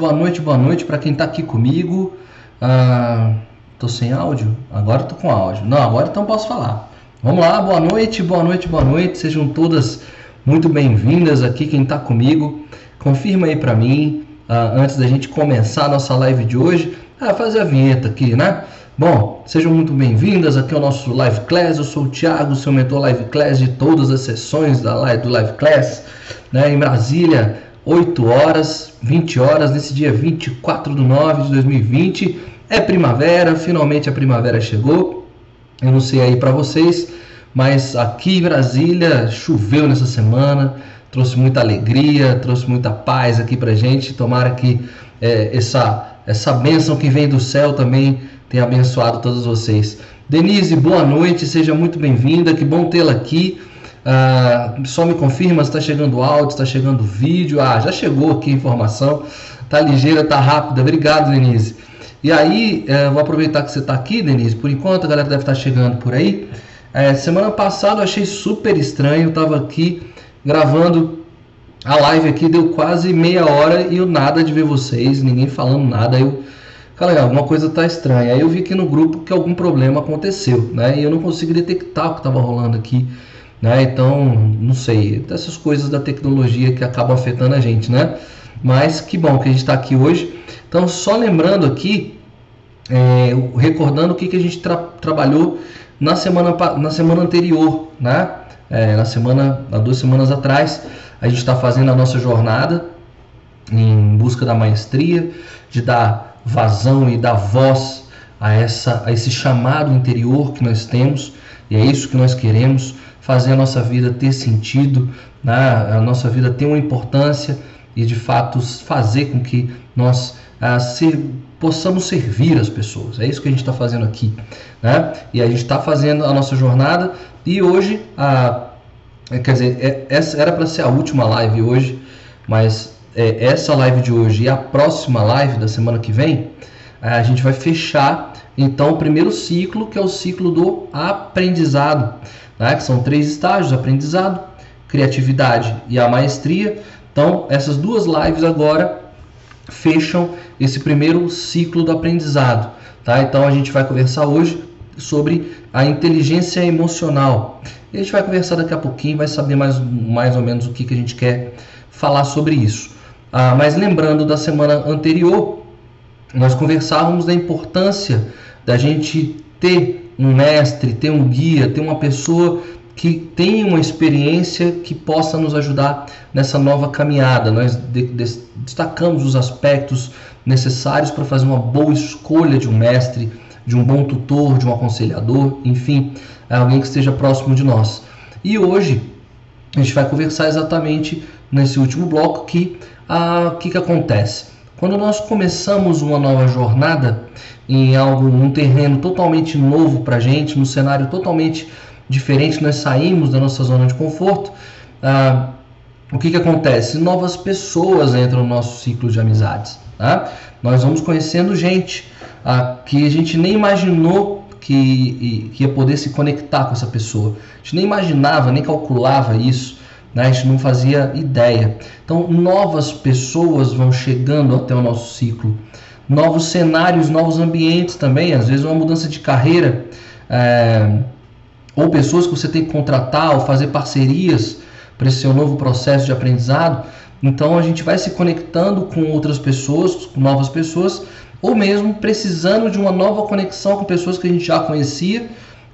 boa noite, boa noite para quem está aqui comigo. Ah, tô sem áudio? Agora tô com áudio. Não, agora então posso falar. Vamos lá, boa noite, boa noite, boa noite. Sejam todas muito bem-vindas aqui quem está comigo. Confirma aí para mim, ah, antes da gente começar a nossa live de hoje, ah, fazer a vinheta aqui, né? Bom, sejam muito bem-vindas aqui ao nosso Live Class. Eu sou o Thiago, seu mentor Live Class de todas as sessões da live, do Live Class, né, em Brasília, 8 horas, 20 horas, nesse dia 24 de 9 de 2020. É primavera, finalmente a primavera chegou. Eu não sei aí para vocês, mas aqui em Brasília choveu nessa semana, trouxe muita alegria, trouxe muita paz aqui pra gente. Tomara que é, essa, essa bênção que vem do céu também tenha abençoado todos vocês. Denise, boa noite, seja muito bem-vinda, que bom tê-la aqui. Ah, só me confirma se está chegando áudio, está chegando vídeo. Ah, já chegou aqui a informação. Tá ligeira, tá rápida. Obrigado, Denise. E aí, eh, vou aproveitar que você está aqui, Denise. Por enquanto, a galera deve estar tá chegando por aí. É, semana passada eu achei super estranho. Eu estava aqui gravando a live aqui, deu quase meia hora e eu nada de ver vocês, ninguém falando nada. Eu falei, alguma coisa está estranha. Aí eu vi aqui no grupo que algum problema aconteceu, né? E eu não consegui detectar o que estava rolando aqui. Né? Então, não sei, dessas coisas da tecnologia que acabam afetando a gente, né? Mas que bom que a gente está aqui hoje. Então, só lembrando aqui, é, recordando o que, que a gente tra trabalhou na semana, na semana anterior, né? É, na semana, há duas semanas atrás, a gente está fazendo a nossa jornada em busca da maestria, de dar vazão e dar voz a, essa, a esse chamado interior que nós temos, e é isso que nós queremos fazer a nossa vida ter sentido, né? a nossa vida ter uma importância e de fato fazer com que nós ah, possamos servir as pessoas. É isso que a gente está fazendo aqui. Né? E a gente está fazendo a nossa jornada e hoje, a, quer dizer, é, essa era para ser a última live hoje, mas é, essa live de hoje e a próxima live da semana que vem, a gente vai fechar então o primeiro ciclo, que é o ciclo do aprendizado né? que são três estágios: aprendizado, criatividade e a maestria. Então, essas duas lives agora fecham esse primeiro ciclo do aprendizado. Tá? Então, a gente vai conversar hoje sobre a inteligência emocional. E a gente vai conversar daqui a pouquinho, vai saber mais, mais ou menos o que, que a gente quer falar sobre isso. Ah, mas lembrando da semana anterior, nós conversávamos da importância da gente ter um mestre, ter um guia, ter uma pessoa que tenha uma experiência que possa nos ajudar nessa nova caminhada. Nós de, de, destacamos os aspectos necessários para fazer uma boa escolha de um mestre, de um bom tutor, de um aconselhador, enfim, é alguém que esteja próximo de nós. E hoje a gente vai conversar exatamente nesse último bloco que o que, que acontece. Quando nós começamos uma nova jornada, em algo, um terreno totalmente novo para a gente, num cenário totalmente diferente, nós saímos da nossa zona de conforto, ah, o que, que acontece? Novas pessoas entram no nosso ciclo de amizades. Tá? Nós vamos conhecendo gente ah, que a gente nem imaginou que, que ia poder se conectar com essa pessoa. A gente nem imaginava, nem calculava isso. Né? A gente não fazia ideia. Então, novas pessoas vão chegando até o nosso ciclo novos cenários, novos ambientes também, às vezes uma mudança de carreira, é, ou pessoas que você tem que contratar ou fazer parcerias para esse seu novo processo de aprendizado. Então a gente vai se conectando com outras pessoas, com novas pessoas, ou mesmo precisando de uma nova conexão com pessoas que a gente já conhecia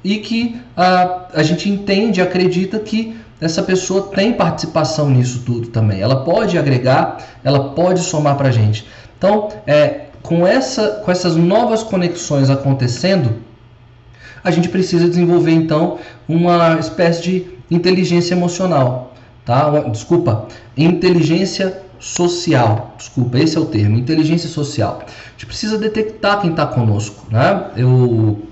e que a, a gente entende, acredita que essa pessoa tem participação nisso tudo também. Ela pode agregar, ela pode somar para a gente. Então, é, com, essa, com essas novas conexões acontecendo, a gente precisa desenvolver então uma espécie de inteligência emocional, tá? Desculpa, inteligência social. Desculpa, esse é o termo, inteligência social. A gente precisa detectar quem está conosco, né? Eu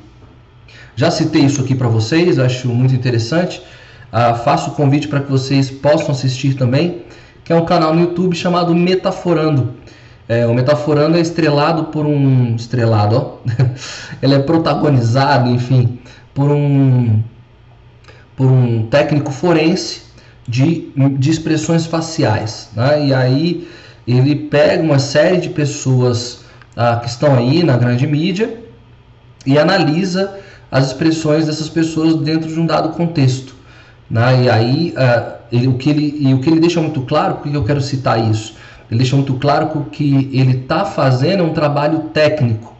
já citei isso aqui para vocês, acho muito interessante. Ah, faço o convite para que vocês possam assistir também, que é um canal no YouTube chamado Metaforando. É, o Metaforando é estrelado por um. Estrelado, ó. Ele é protagonizado, enfim, por um. Por um técnico forense de, de expressões faciais. Né? E aí ele pega uma série de pessoas ah, que estão aí na grande mídia e analisa as expressões dessas pessoas dentro de um dado contexto. Né? E aí ah, ele, o, que ele, e o que ele deixa muito claro, por que eu quero citar isso? Ele deixa muito claro que o que ele está fazendo é um trabalho técnico.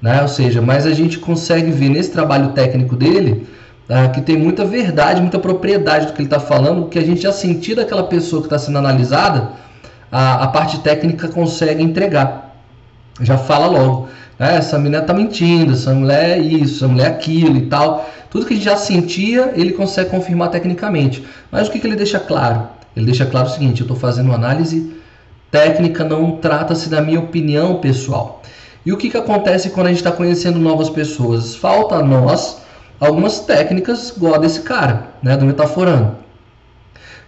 Né? Ou seja, mas a gente consegue ver nesse trabalho técnico dele ah, que tem muita verdade, muita propriedade do que ele está falando, que a gente já sentiu daquela pessoa que está sendo analisada, a, a parte técnica consegue entregar. Já fala logo. Né? Essa menina está mentindo, essa mulher é isso, essa mulher é aquilo e tal. Tudo que a gente já sentia, ele consegue confirmar tecnicamente. Mas o que, que ele deixa claro? Ele deixa claro o seguinte: eu estou fazendo uma análise técnica, não trata-se da minha opinião pessoal. E o que, que acontece quando a gente está conhecendo novas pessoas? Falta a nós algumas técnicas igual desse cara, né, do metaforando.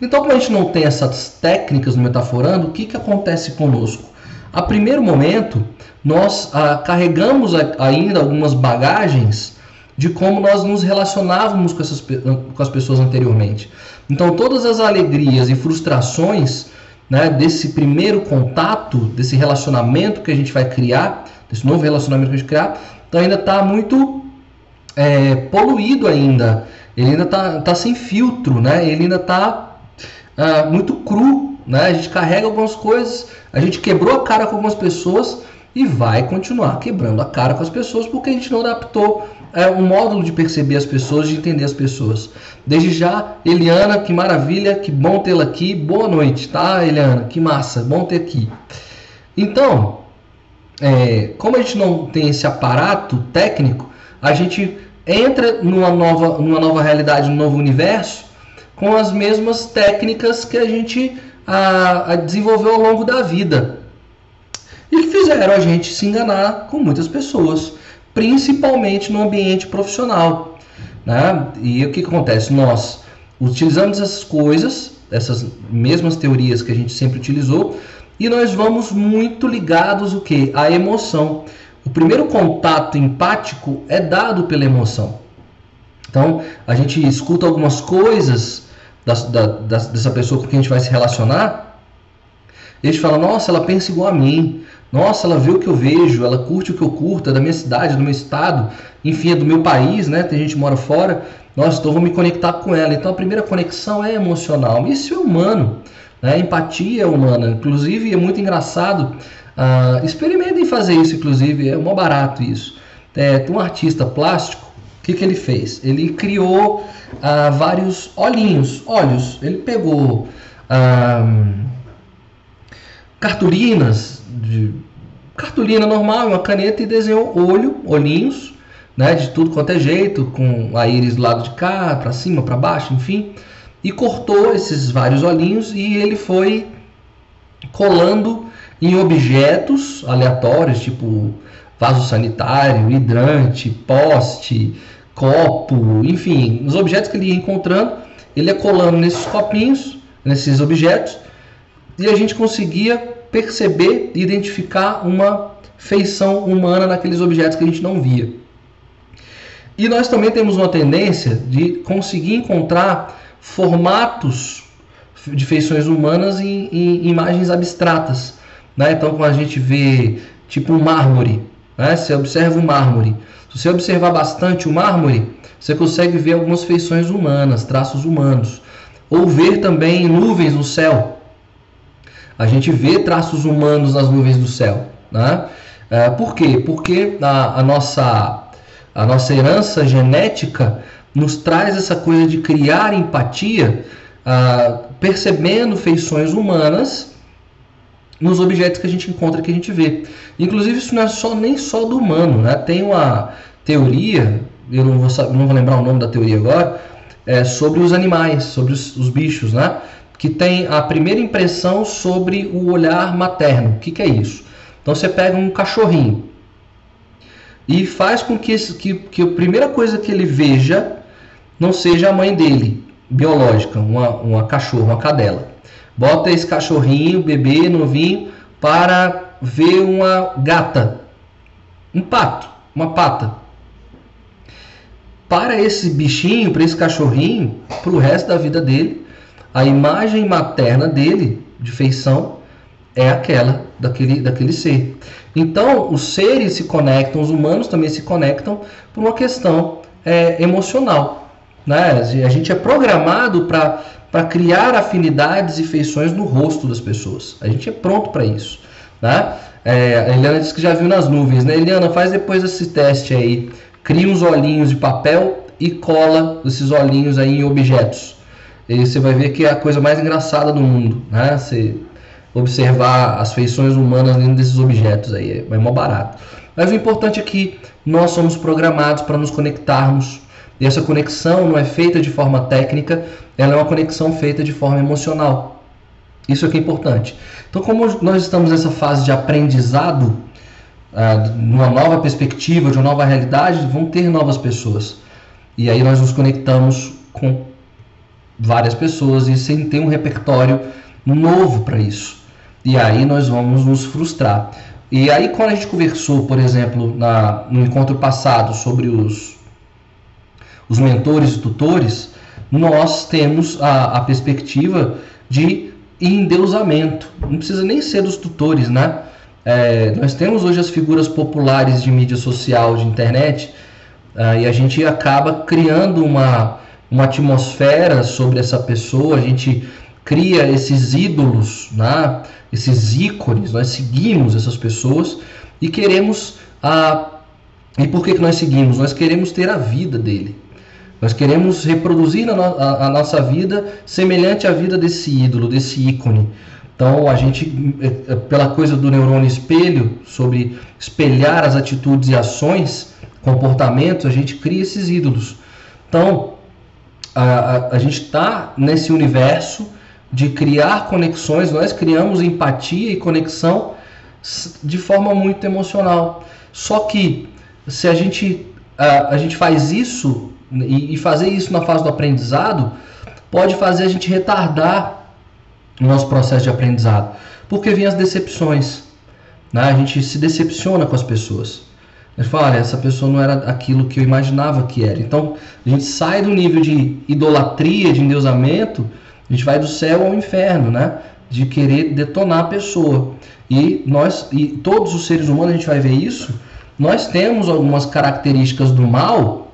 Então, como a gente não tem essas técnicas no metaforando, o que, que acontece conosco? A primeiro momento, nós ah, carregamos ainda algumas bagagens de como nós nos relacionávamos com, essas, com as pessoas anteriormente. Então, todas as alegrias e frustrações né, desse primeiro contato, desse relacionamento que a gente vai criar, desse novo relacionamento que a gente criar, então ainda está muito é, poluído ainda. Ele ainda está tá sem filtro, né? Ele ainda está ah, muito cru, né? A gente carrega algumas coisas, a gente quebrou a cara com algumas pessoas e vai continuar quebrando a cara com as pessoas porque a gente não adaptou é, um módulo de perceber as pessoas, de entender as pessoas. Desde já, Eliana, que maravilha, que bom tê-la aqui. Boa noite, tá, Eliana? Que massa, bom ter aqui. Então, é, como a gente não tem esse aparato técnico, a gente entra numa nova, numa nova realidade, num novo universo, com as mesmas técnicas que a gente a, a desenvolveu ao longo da vida. E que fizeram a gente se enganar com muitas pessoas, principalmente no ambiente profissional. Né? E o que acontece? Nós utilizamos essas coisas, essas mesmas teorias que a gente sempre utilizou, e nós vamos muito ligados o que? A emoção. O primeiro contato empático é dado pela emoção. Então, a gente escuta algumas coisas da, da, dessa pessoa com quem a gente vai se relacionar, a gente fala, nossa, ela pensa igual a mim, nossa, ela vê o que eu vejo, ela curte o que eu curto, é da minha cidade, do meu estado, enfim, é do meu país, né? Tem gente que mora fora, nossa, então vou me conectar com ela. Então a primeira conexão é emocional, isso é humano, né? Empatia é humana, inclusive é muito engraçado Uh, experimentem fazer isso, inclusive, é mó barato isso. É, tem um artista plástico, o que, que ele fez? Ele criou uh, vários olhinhos, olhos. Ele pegou uh, cartolinas, de, cartolina normal, uma caneta e desenhou olho, olhinhos, né, de tudo quanto é jeito, com a íris do lado de cá, para cima, para baixo, enfim, e cortou esses vários olhinhos e ele foi colando em objetos aleatórios, tipo vaso sanitário, hidrante, poste, copo, enfim, os objetos que ele ia encontrando, ele ia colando nesses copinhos, nesses objetos, e a gente conseguia perceber e identificar uma feição humana naqueles objetos que a gente não via. E nós também temos uma tendência de conseguir encontrar formatos de feições humanas em, em imagens abstratas. Né? Então, quando a gente vê tipo um mármore, né? você observa o mármore. Se você observar bastante o mármore, você consegue ver algumas feições humanas, traços humanos. Ou ver também nuvens no céu. A gente vê traços humanos nas nuvens do céu. Né? É, por quê? Porque a, a, nossa, a nossa herança genética nos traz essa coisa de criar empatia, ah, percebendo feições humanas nos objetos que a gente encontra, que a gente vê. Inclusive, isso não é só, nem só do humano. Né? Tem uma teoria, eu não vou, não vou lembrar o nome da teoria agora, é, sobre os animais, sobre os, os, bichos, né? que tem a primeira impressão sobre o olhar materno. O que, que é isso? Então, você pega um cachorrinho e faz com que, que, que a primeira coisa que ele veja não seja a mãe dele, biológica, uma, uma cachorra, uma cadela. Bota esse cachorrinho, bebê, novinho, para ver uma gata, um pato, uma pata. Para esse bichinho, para esse cachorrinho, para o resto da vida dele, a imagem materna dele, de feição, é aquela daquele, daquele ser. Então, os seres se conectam, os humanos também se conectam por uma questão é, emocional. Né? A gente é programado para criar afinidades e feições no rosto das pessoas. A gente é pronto para isso. Né? É, a Eliana disse que já viu nas nuvens. Né? Eliana, faz depois esse teste aí. Cria uns olhinhos de papel e cola esses olhinhos aí em objetos. E você vai ver que é a coisa mais engraçada do mundo. Né? Você observar as feições humanas dentro desses objetos aí, é, é mó barato. Mas o importante é que nós somos programados para nos conectarmos. E essa conexão não é feita de forma técnica, ela é uma conexão feita de forma emocional. Isso é que é importante. Então, como nós estamos nessa fase de aprendizado, ah, numa nova perspectiva, de uma nova realidade, vão ter novas pessoas. E aí nós nos conectamos com várias pessoas e sem ter um repertório novo para isso. E aí nós vamos nos frustrar. E aí quando a gente conversou, por exemplo, na, no encontro passado sobre os, os mentores e tutores, nós temos a, a perspectiva de endeusamento. Não precisa nem ser dos tutores, né? É, nós temos hoje as figuras populares de mídia social, de internet, uh, e a gente acaba criando uma, uma atmosfera sobre essa pessoa, a gente cria esses ídolos, né? esses ícones, nós seguimos essas pessoas e queremos a. E por que, que nós seguimos? Nós queremos ter a vida dele. Nós queremos reproduzir a, a, a nossa vida semelhante à vida desse ídolo, desse ícone. Então, a gente, é, é, pela coisa do neurônio espelho, sobre espelhar as atitudes e ações, comportamentos, a gente cria esses ídolos. Então, a, a, a gente está nesse universo de criar conexões, nós criamos empatia e conexão de forma muito emocional. Só que se a gente, a, a gente faz isso e, e fazer isso na fase do aprendizado, pode fazer a gente retardar o nosso processo de aprendizado, porque vem as decepções. Né? A gente se decepciona com as pessoas. A gente fala, olha, essa pessoa não era aquilo que eu imaginava que era. Então, a gente sai do nível de idolatria, de endeusamento, a gente vai do céu ao inferno, né? De querer detonar a pessoa. E nós, e todos os seres humanos, a gente vai ver isso. Nós temos algumas características do mal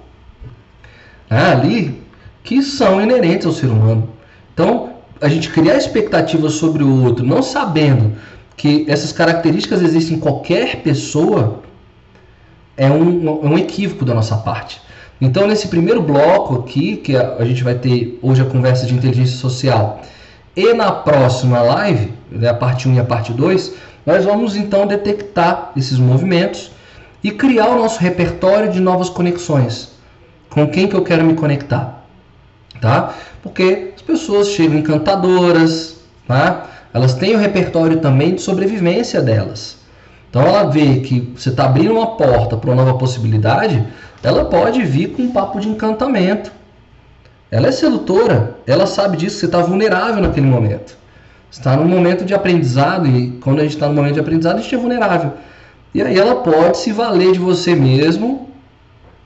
ali que são inerentes ao ser humano. Então, a gente criar expectativas sobre o outro, não sabendo que essas características existem em qualquer pessoa, é um, é um equívoco da nossa parte. Então, nesse primeiro bloco aqui, que a, a gente vai ter hoje a conversa de inteligência social, e na próxima live, né, a parte 1 e a parte 2, nós vamos então detectar esses movimentos e criar o nosso repertório de novas conexões. Com quem que eu quero me conectar? Tá? Porque as pessoas chegam encantadoras, tá? elas têm o repertório também de sobrevivência delas. Então ela vê que você está abrindo uma porta para uma nova possibilidade, ela pode vir com um papo de encantamento. Ela é sedutora, ela sabe disso, você está vulnerável naquele momento. Está num momento de aprendizado, e quando a gente está no momento de aprendizado, a gente é vulnerável. E aí ela pode se valer de você mesmo,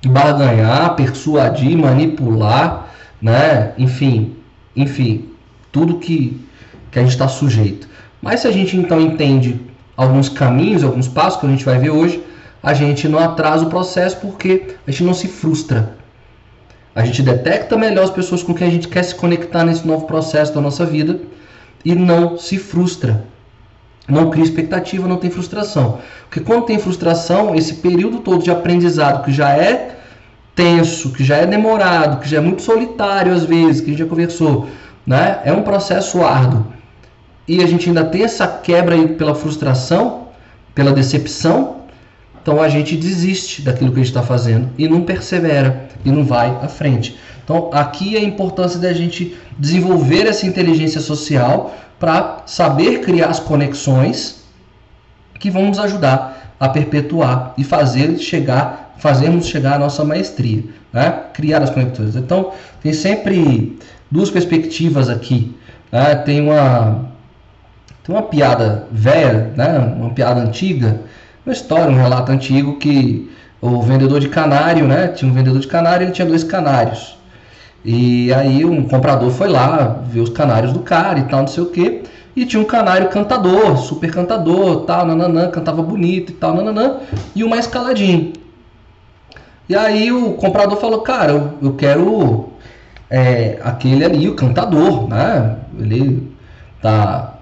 barganhar, persuadir, manipular, né? Enfim, enfim, tudo que, que a gente está sujeito. Mas se a gente então entende alguns caminhos, alguns passos que a gente vai ver hoje, a gente não atrasa o processo porque a gente não se frustra. A gente detecta melhor as pessoas com quem a gente quer se conectar nesse novo processo da nossa vida e não se frustra. Não cria expectativa, não tem frustração. Porque quando tem frustração, esse período todo de aprendizado que já é tenso, que já é demorado, que já é muito solitário às vezes, que a gente já conversou, né? É um processo árduo. E a gente ainda tem essa quebra aí pela frustração, pela decepção, então a gente desiste daquilo que a gente está fazendo e não persevera e não vai à frente. Então aqui é a importância da gente desenvolver essa inteligência social para saber criar as conexões que vão nos ajudar a perpetuar e fazer chegar, fazermos chegar à nossa maestria, né? criar as conexões. Então tem sempre duas perspectivas aqui. Né? Tem uma tem uma piada velha, né? uma piada antiga uma história, um relato antigo que o vendedor de canário, né? Tinha um vendedor de canário, ele tinha dois canários. E aí um comprador foi lá ver os canários do cara e tal, não sei o que, e tinha um canário cantador, super cantador, tal, nananã, cantava bonito e tal, nananã, e uma escaladinho. E aí o comprador falou, cara, eu, eu quero é, aquele ali, o cantador, né? Ele tá.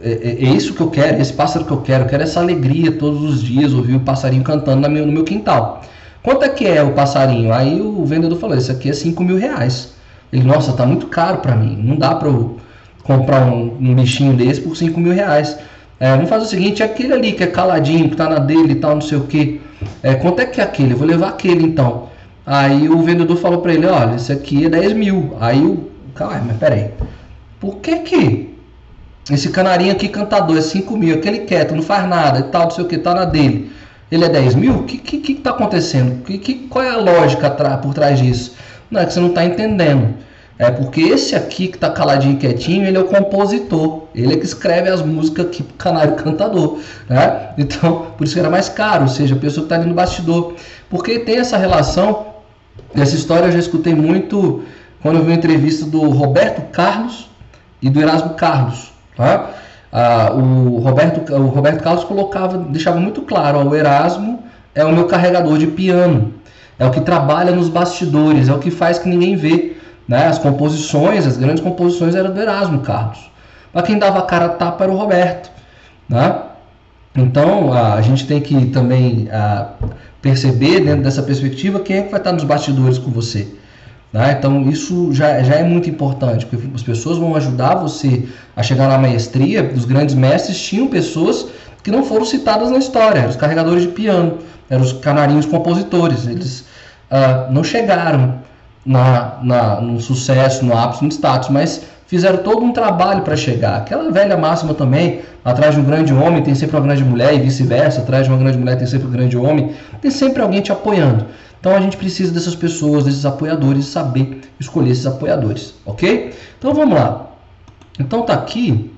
É, é, é, isso que eu quero, esse pássaro que eu quero, eu quero essa alegria todos os dias, ouvir o passarinho cantando no meu, no meu quintal. Quanto é que é o passarinho? Aí o vendedor falou, esse aqui é 5 mil reais. Ele, nossa, tá muito caro para mim, não dá para eu comprar um, um, bichinho desse por 5 mil reais. É, vamos fazer o seguinte, aquele ali que é caladinho, que tá na dele e tal, não sei o que. É, quanto é que é aquele? Eu vou levar aquele então. Aí o vendedor falou para ele, olha, esse aqui é 10 mil. Aí o cara, mas peraí, por que que esse canarinho aqui cantador é 5 mil, aquele quieto, não faz nada e tal, não sei o que, tá na dele. Ele é 10 mil? O que, que, que tá acontecendo? Que, que, qual é a lógica por trás disso? Não, é que você não está entendendo. É porque esse aqui que está caladinho e quietinho, ele é o compositor. Ele é que escreve as músicas aqui pro canário cantador. Né? Então, por isso que era mais caro, ou seja, a pessoa que está ali no bastidor. Porque tem essa relação, essa história eu já escutei muito quando eu vi uma entrevista do Roberto Carlos e do Erasmo Carlos. Tá? Ah, o, Roberto, o Roberto Carlos colocava, deixava muito claro, ó, o Erasmo é o meu carregador de piano, é o que trabalha nos bastidores, é o que faz que ninguém vê. Né? As composições, as grandes composições eram do Erasmo Carlos. Mas quem dava a cara a tapa era o Roberto. Né? Então a gente tem que também a, perceber dentro dessa perspectiva quem é que vai estar nos bastidores com você. Né? Então isso já, já é muito importante, porque as pessoas vão ajudar você a chegar na maestria. Os grandes mestres tinham pessoas que não foram citadas na história, eram os carregadores de piano, eram os canarinhos compositores. Eles uh, não chegaram na, na, no sucesso, no ápice, no status, mas fizeram todo um trabalho para chegar. Aquela velha máxima também, atrás de um grande homem tem sempre uma grande mulher e vice-versa, atrás de uma grande mulher tem sempre um grande homem, tem sempre alguém te apoiando. Então a gente precisa dessas pessoas, desses apoiadores, saber escolher esses apoiadores, ok? Então vamos lá. Então tá aqui.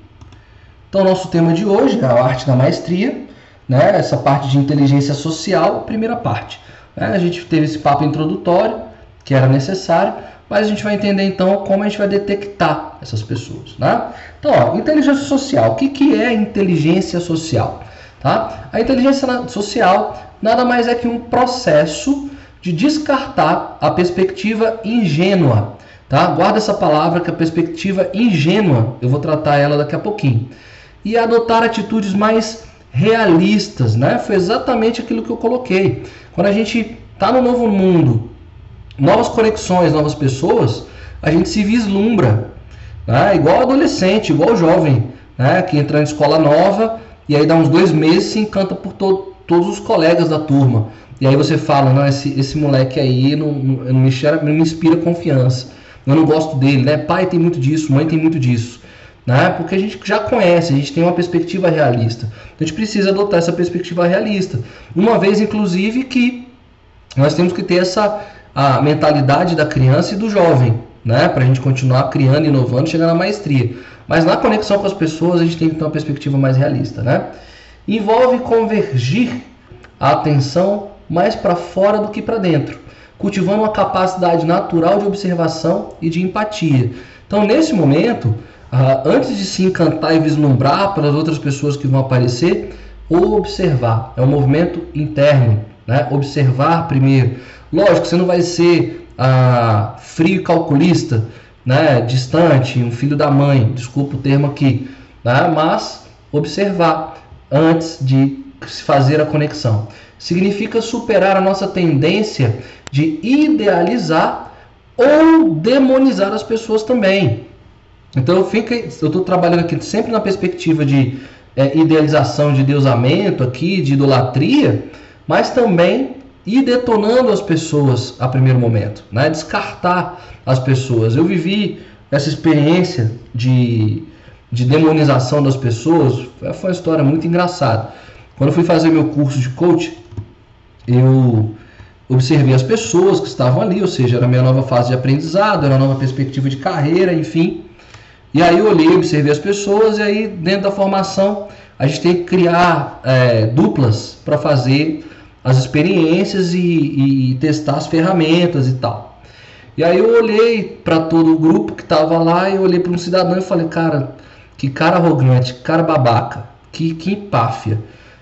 Então nosso tema de hoje é a arte da maestria, né? Essa parte de inteligência social, primeira parte. Né? A gente teve esse papo introdutório que era necessário, mas a gente vai entender então como a gente vai detectar essas pessoas, né? Então, ó, inteligência social. O que, que é inteligência social? Tá? A inteligência social nada mais é que um processo de descartar a perspectiva ingênua. Tá? Guarda essa palavra que a perspectiva ingênua, eu vou tratar ela daqui a pouquinho. E adotar atitudes mais realistas, né? Foi exatamente aquilo que eu coloquei. Quando a gente está no novo mundo, novas conexões, novas pessoas, a gente se vislumbra. Né? Igual adolescente, igual jovem, né? que entra em escola nova e aí dá uns dois meses se encanta por to todos os colegas da turma. E aí você fala, não, esse, esse moleque aí não, não, me cheira, não me inspira confiança. Eu não gosto dele, né? Pai tem muito disso, mãe tem muito disso. Né? Porque a gente já conhece, a gente tem uma perspectiva realista. Então a gente precisa adotar essa perspectiva realista. Uma vez, inclusive, que nós temos que ter essa a mentalidade da criança e do jovem, né? Para a gente continuar criando, inovando, chegar na maestria. Mas na conexão com as pessoas a gente tem que ter uma perspectiva mais realista, né? Envolve convergir a atenção mais para fora do que para dentro, cultivando uma capacidade natural de observação e de empatia. Então, nesse momento, ah, antes de se encantar e vislumbrar para as outras pessoas que vão aparecer, observar. É um movimento interno, né? Observar primeiro Lógico, você não vai ser ah, frio calculista, né, distante, um filho da mãe, desculpa o termo aqui, né, mas observar antes de se fazer a conexão. Significa superar a nossa tendência de idealizar ou demonizar as pessoas também. Então eu estou trabalhando aqui sempre na perspectiva de é, idealização, de deusamento aqui, de idolatria, mas também ir detonando as pessoas a primeiro momento, né? descartar as pessoas. Eu vivi essa experiência de, de demonização das pessoas, foi uma história muito engraçada. Quando eu fui fazer meu curso de coach, eu observei as pessoas que estavam ali, ou seja, era a minha nova fase de aprendizado, era uma nova perspectiva de carreira, enfim. E aí eu olhei, observei as pessoas, e aí dentro da formação a gente tem que criar é, duplas para fazer as experiências e, e, testar as ferramentas e tal. E aí eu olhei para todo o grupo que estava lá e olhei para um cidadão e falei, cara, que cara arrogante, que cara babaca, que, que empáfia.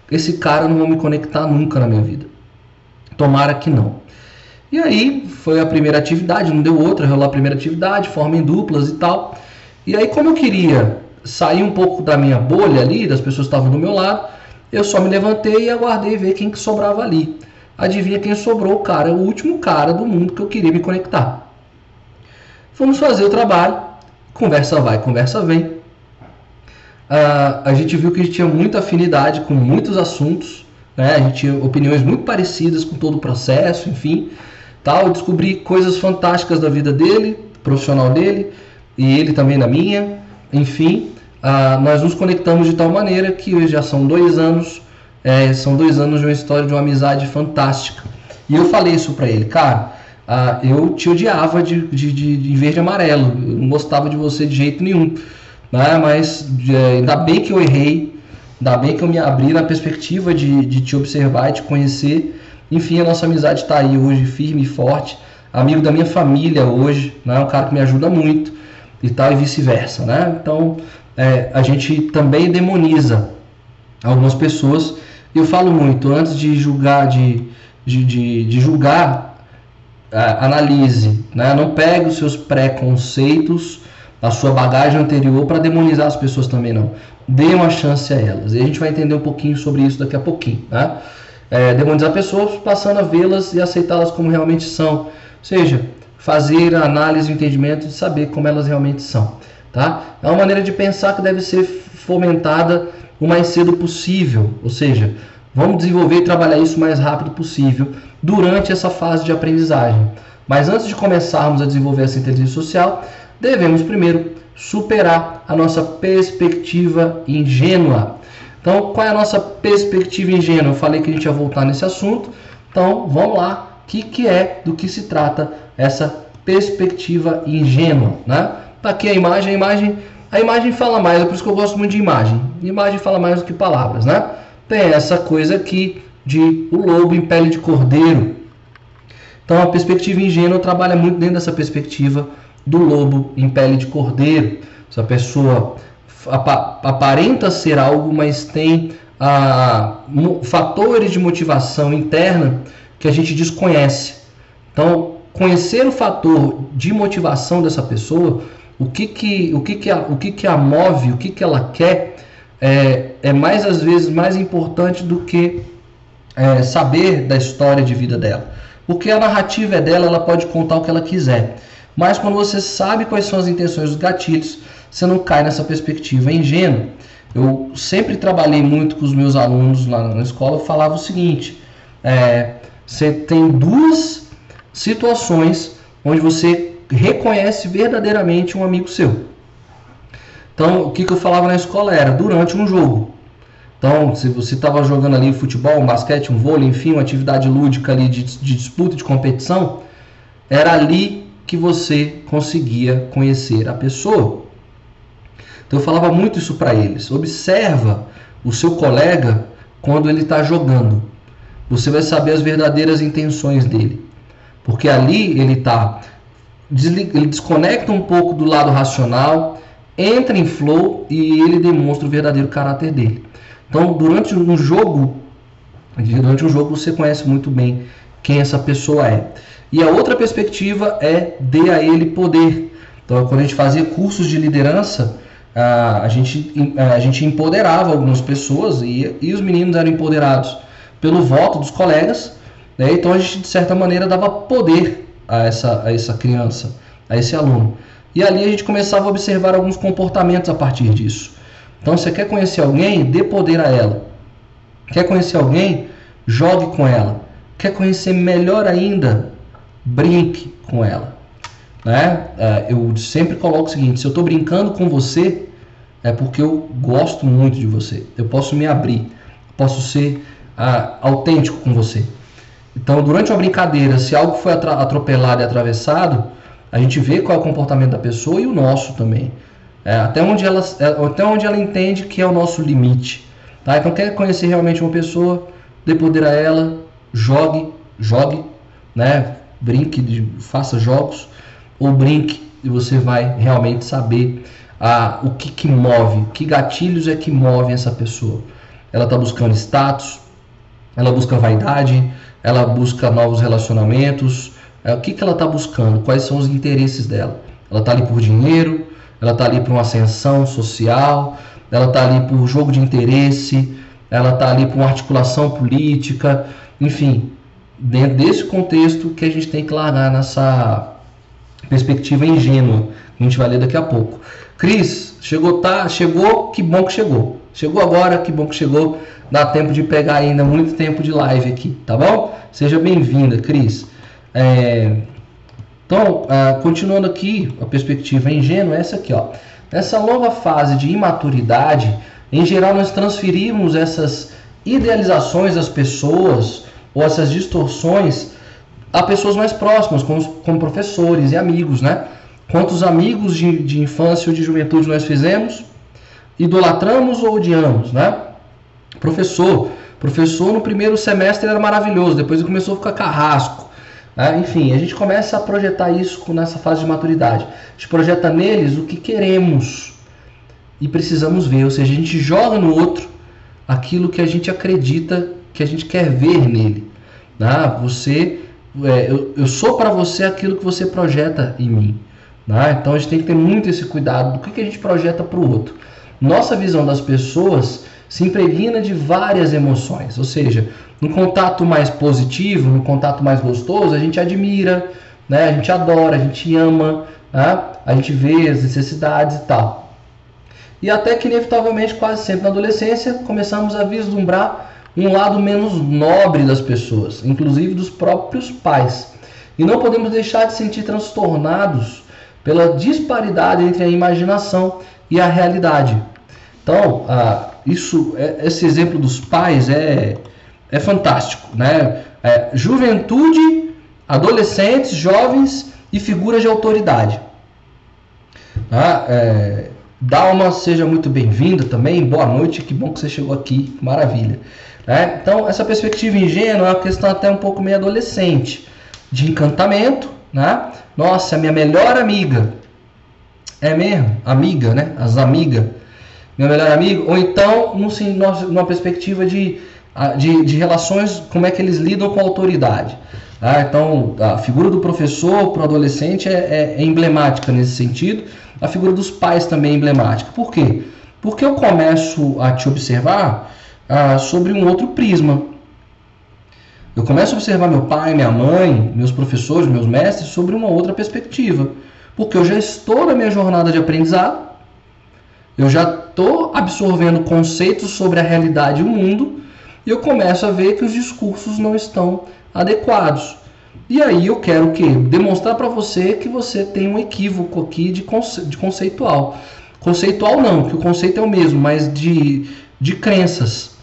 Esse cara não vou me conectar nunca na minha vida. Tomara que não. E aí foi a primeira atividade, não deu outra, rolou a primeira atividade, forma em duplas e tal. E aí, como eu queria sair um pouco da minha bolha ali, das pessoas que estavam do meu lado, eu só me levantei e aguardei ver quem que sobrava ali. Adivinha quem sobrou? O cara, o último cara do mundo que eu queria me conectar. Fomos fazer o trabalho, conversa vai, conversa vem. Uh, a gente viu que a gente tinha muita afinidade com muitos assuntos, né? a gente tinha opiniões muito parecidas com todo o processo, enfim. Tal. Eu descobri coisas fantásticas da vida dele, profissional dele, e ele também na minha. Enfim, uh, nós nos conectamos de tal maneira que hoje já são dois anos é, são dois anos de uma história de uma amizade fantástica. E eu falei isso para ele, cara. Ah, eu te odiava de, de, de, de, verde e amarelo. Eu não gostava de você de jeito nenhum. Né? Mas é, ainda bem que eu errei. Ainda bem que eu me abri na perspectiva de, de te observar e te conhecer. Enfim, a nossa amizade está aí hoje, firme e forte. Amigo da minha família hoje, né? um cara que me ajuda muito e tal, e vice-versa. Né? Então, é, a gente também demoniza algumas pessoas eu falo muito, antes de julgar, de, de, de, de julgar, uh, analise. Né? Não pegue os seus preconceitos, a sua bagagem anterior para demonizar as pessoas também não. Dê uma chance a elas. E a gente vai entender um pouquinho sobre isso daqui a pouquinho. Né? É, demonizar pessoas passando a vê-las e aceitá-las como realmente são. Ou seja, fazer a análise e entendimento de saber como elas realmente são. Tá? É uma maneira de pensar que deve ser fomentada o mais cedo possível, ou seja, vamos desenvolver e trabalhar isso o mais rápido possível durante essa fase de aprendizagem. Mas antes de começarmos a desenvolver essa inteligência social, devemos primeiro superar a nossa perspectiva ingênua. Então, qual é a nossa perspectiva ingênua? Eu falei que a gente ia voltar nesse assunto. Então, vamos lá. O que, que é, do que se trata essa perspectiva ingênua? Né? Tá aqui a imagem. A imagem a imagem fala mais, é por isso que eu gosto muito de imagem. Imagem fala mais do que palavras, né? Tem essa coisa aqui de o lobo em pele de cordeiro. Então a perspectiva ingênua trabalha muito dentro dessa perspectiva do lobo em pele de cordeiro. Essa pessoa aparenta ser algo, mas tem ah, fatores de motivação interna que a gente desconhece. Então, conhecer o fator de motivação dessa pessoa o que que, o que, que, a, o que, que a move, o que, que ela quer, é, é mais às vezes mais importante do que é, saber da história de vida dela. Porque a narrativa é dela, ela pode contar o que ela quiser. Mas quando você sabe quais são as intenções dos gatilhos, você não cai nessa perspectiva ingênua. Eu sempre trabalhei muito com os meus alunos lá na escola, eu falava o seguinte: é, você tem duas situações onde você reconhece verdadeiramente um amigo seu. Então, o que, que eu falava na escola era durante um jogo. Então, se você estava jogando ali futebol, um basquete, um vôlei, enfim, uma atividade lúdica ali de, de disputa, de competição, era ali que você conseguia conhecer a pessoa. Então, eu falava muito isso para eles. Observa o seu colega quando ele está jogando. Você vai saber as verdadeiras intenções dele. Porque ali ele está ele desconecta um pouco do lado racional, entra em flow e ele demonstra o verdadeiro caráter dele. Então, durante um jogo, durante um jogo você conhece muito bem quem essa pessoa é. E a outra perspectiva é dê a ele poder. Então, quando a gente fazia cursos de liderança, a gente, a gente empoderava algumas pessoas e, e os meninos eram empoderados pelo voto dos colegas. Né? Então, a gente, de certa maneira, dava poder a essa, a essa criança, a esse aluno. E ali a gente começava a observar alguns comportamentos a partir disso. Então, você quer conhecer alguém? Dê poder a ela. Quer conhecer alguém? Jogue com ela. Quer conhecer melhor ainda? Brinque com ela. Né? É, eu sempre coloco o seguinte: se eu estou brincando com você, é porque eu gosto muito de você. Eu posso me abrir, posso ser ah, autêntico com você. Então, durante uma brincadeira, se algo foi atropelado e atravessado, a gente vê qual é o comportamento da pessoa e o nosso também. É, até, onde ela, é, até onde ela entende que é o nosso limite. Tá? Então, quer conhecer realmente uma pessoa, dê poder a ela, jogue, jogue, né? Brinque, faça jogos, ou brinque e você vai realmente saber a, o que, que move, que gatilhos é que movem essa pessoa. Ela está buscando status, ela busca vaidade, ela busca novos relacionamentos. É, o que, que ela está buscando? Quais são os interesses dela? Ela está ali por dinheiro, ela está ali por uma ascensão social, ela está ali por jogo de interesse, ela está ali por uma articulação política, enfim, dentro desse contexto que a gente tem que largar nessa perspectiva ingênua, que a gente vai ler daqui a pouco. Cris, chegou, tá, chegou, que bom que chegou. Chegou agora, que bom que chegou. Dá tempo de pegar ainda muito tempo de live aqui, tá bom? Seja bem-vinda, Cris. É, então, uh, continuando aqui, a perspectiva ingênua é essa aqui, ó. Nessa longa fase de imaturidade, em geral nós transferimos essas idealizações das pessoas ou essas distorções a pessoas mais próximas, como, como professores e amigos, né? Quantos amigos de, de infância ou de juventude nós fizemos? Idolatramos ou odiamos, né? Professor, professor no primeiro semestre era maravilhoso, depois ele começou a ficar carrasco. Né? Enfim, a gente começa a projetar isso nessa fase de maturidade. A gente projeta neles o que queremos e precisamos ver, ou seja, a gente joga no outro aquilo que a gente acredita que a gente quer ver nele. Né? Você, é, eu, eu, sou para você aquilo que você projeta em mim. Né? Então a gente tem que ter muito esse cuidado do que, que a gente projeta para o outro. Nossa visão das pessoas se impregna de várias emoções, ou seja, no contato mais positivo, no contato mais gostoso, a gente admira, né? a gente adora, a gente ama, né? a gente vê as necessidades e tal. E até que, inevitavelmente, quase sempre na adolescência, começamos a vislumbrar um lado menos nobre das pessoas, inclusive dos próprios pais. E não podemos deixar de sentir transtornados pela disparidade entre a imaginação e a realidade. Então, ah, isso, é, esse exemplo dos pais é, é fantástico, né? É, juventude, adolescentes, jovens e figuras de autoridade. Ah, é, Dalma, seja muito bem-vinda também. Boa noite, que bom que você chegou aqui, maravilha. Né? Então, essa perspectiva ingênua é uma questão até um pouco meio adolescente, de encantamento, né? Nossa, minha melhor amiga. É mesmo? Amiga, né? As amigas. Minha melhor amiga. Ou então, numa perspectiva de, de, de relações, como é que eles lidam com a autoridade. Tá? Então, a figura do professor para o adolescente é, é, é emblemática nesse sentido a figura dos pais também é emblemática. Por quê? Porque eu começo a te observar ah, sobre um outro prisma. Eu começo a observar meu pai, minha mãe, meus professores, meus mestres sobre uma outra perspectiva. Porque eu já estou na minha jornada de aprendizado, eu já estou absorvendo conceitos sobre a realidade e o mundo, e eu começo a ver que os discursos não estão adequados. E aí eu quero o quê? Demonstrar para você que você tem um equívoco aqui de, conce de conceitual. Conceitual não, que o conceito é o mesmo, mas de, de crenças.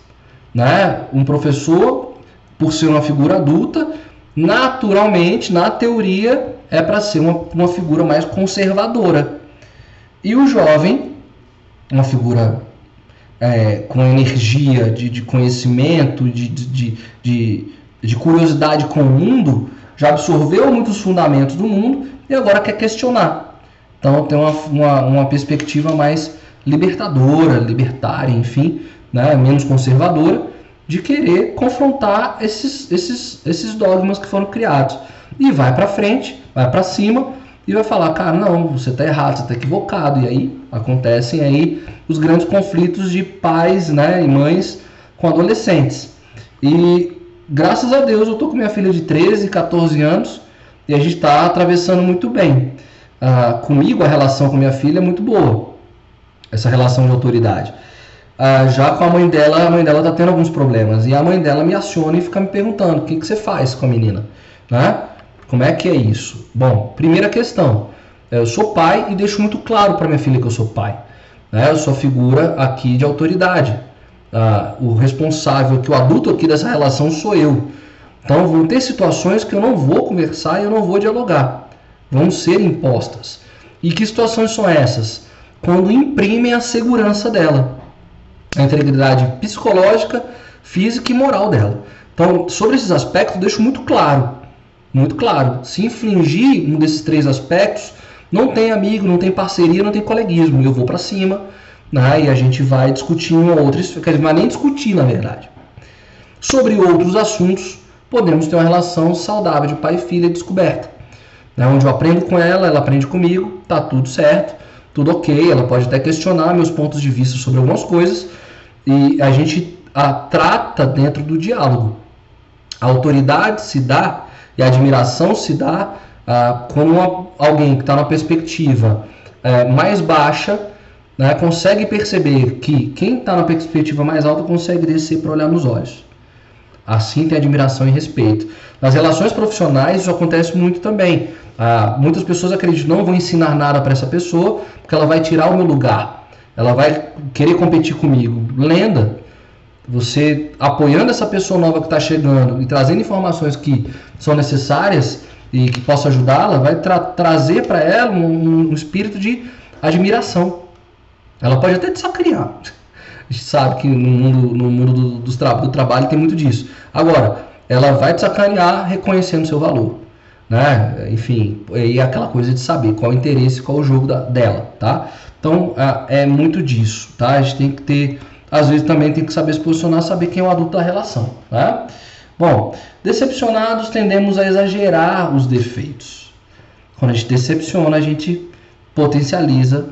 Né? Um professor, por ser uma figura adulta, naturalmente, na teoria, é para ser uma, uma figura mais conservadora. E o jovem, uma figura é, com energia de, de conhecimento, de, de, de, de curiosidade com o mundo, já absorveu muitos fundamentos do mundo e agora quer questionar. Então tem uma, uma, uma perspectiva mais libertadora, libertária, enfim, né, menos conservadora, de querer confrontar esses, esses, esses dogmas que foram criados. E vai para frente, vai para cima e vai falar, cara, não, você está errado, você está equivocado. E aí acontecem aí os grandes conflitos de pais né, e mães com adolescentes. E graças a Deus eu tô com minha filha de 13, 14 anos e a gente está atravessando muito bem. Ah, comigo a relação com minha filha é muito boa, essa relação de autoridade. Ah, já com a mãe dela, a mãe dela está tendo alguns problemas e a mãe dela me aciona e fica me perguntando o que, que você faz com a menina, né? Como é que é isso? Bom, primeira questão, eu sou pai e deixo muito claro para minha filha que eu sou pai. Né? Eu sou figura aqui de autoridade ah, o responsável, que o adulto aqui dessa relação sou eu. Então vão ter situações que eu não vou conversar e eu não vou dialogar. Vão ser impostas. E que situações são essas? Quando imprimem a segurança dela, a integridade psicológica, física e moral dela. Então, sobre esses aspectos, deixo muito claro, muito claro. Se infringir um desses três aspectos, Não tem amigo, não tem parceria, não tem coleguismo. Eu vou para cima, né? E a gente vai discutir um ou outro, quer dizer, nem discutir na verdade. Sobre outros assuntos, podemos ter uma relação saudável de pai e filha descoberta. Né? Onde eu aprendo com ela, ela aprende comigo, tá tudo certo, tudo ok. Ela pode até questionar meus pontos de vista sobre algumas coisas e a gente a trata dentro do diálogo. A autoridade se dá e a admiração se dá ah, quando uma, alguém que está na perspectiva eh, mais baixa né, consegue perceber que quem está na perspectiva mais alta consegue descer para olhar nos olhos. Assim tem admiração e respeito. Nas relações profissionais isso acontece muito também. Ah, muitas pessoas acreditam não vou ensinar nada para essa pessoa porque ela vai tirar o meu lugar. Ela vai querer competir comigo. Lenda. Você apoiando essa pessoa nova que está chegando e trazendo informações que são necessárias e que possam ajudá-la, vai tra trazer para ela um, um espírito de admiração. Ela pode até te sacanear. A gente sabe que no mundo, no mundo do, do, tra do trabalho tem muito disso. Agora, ela vai te sacanear reconhecendo seu valor. Né? Enfim, é aquela coisa de saber qual o interesse, qual o jogo da, dela, tá? Então, é muito disso, tá? A gente tem que ter, às vezes também tem que saber se posicionar, saber quem é o adulto da relação, tá? Bom, decepcionados tendemos a exagerar os defeitos. Quando a gente decepciona, a gente potencializa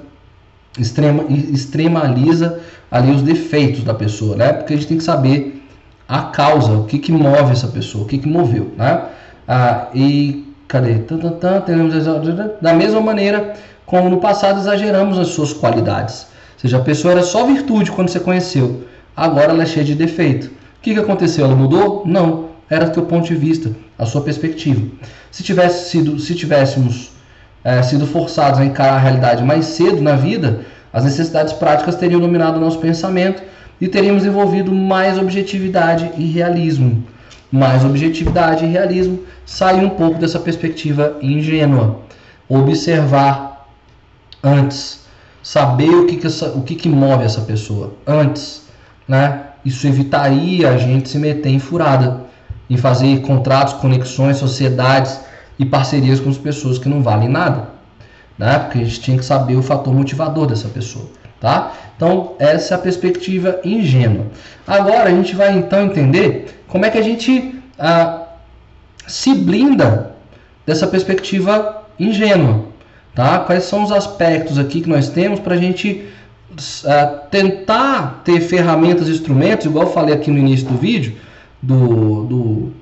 extrema, extremaliza ali os defeitos da pessoa, né? Porque a gente tem que saber a causa, o que, que move essa pessoa, o que, que moveu, né? Ah, e cadê? Da mesma maneira como no passado exageramos as suas qualidades. Ou seja, a pessoa era só virtude quando você conheceu, agora ela é cheia de defeito. O que, que aconteceu? Ela mudou? Não. Era o teu ponto de vista, a sua perspectiva. Se tivesse sido, se tivéssemos é, sido forçados a encarar a realidade mais cedo na vida, as necessidades práticas teriam dominado o nosso pensamento e teríamos envolvido mais objetividade e realismo. Mais objetividade e realismo sai um pouco dessa perspectiva ingênua. Observar antes, saber o que, que, essa, o que, que move essa pessoa antes, né? Isso evitaria a gente se meter em furada, em fazer contratos, conexões, sociedades e parcerias com as pessoas que não valem nada, né? Porque a gente tinha que saber o fator motivador dessa pessoa, tá? Então, essa é a perspectiva ingênua. Agora, a gente vai então entender como é que a gente ah, se blinda dessa perspectiva ingênua, tá? Quais são os aspectos aqui que nós temos para a gente ah, tentar ter ferramentas, instrumentos, igual eu falei aqui no início do vídeo, do, do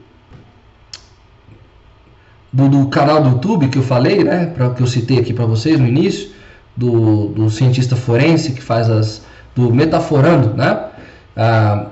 do, do, canal do YouTube que eu falei, né, pra, que eu citei aqui para vocês no início, do, do, cientista forense que faz as do metaforando, né? Ah,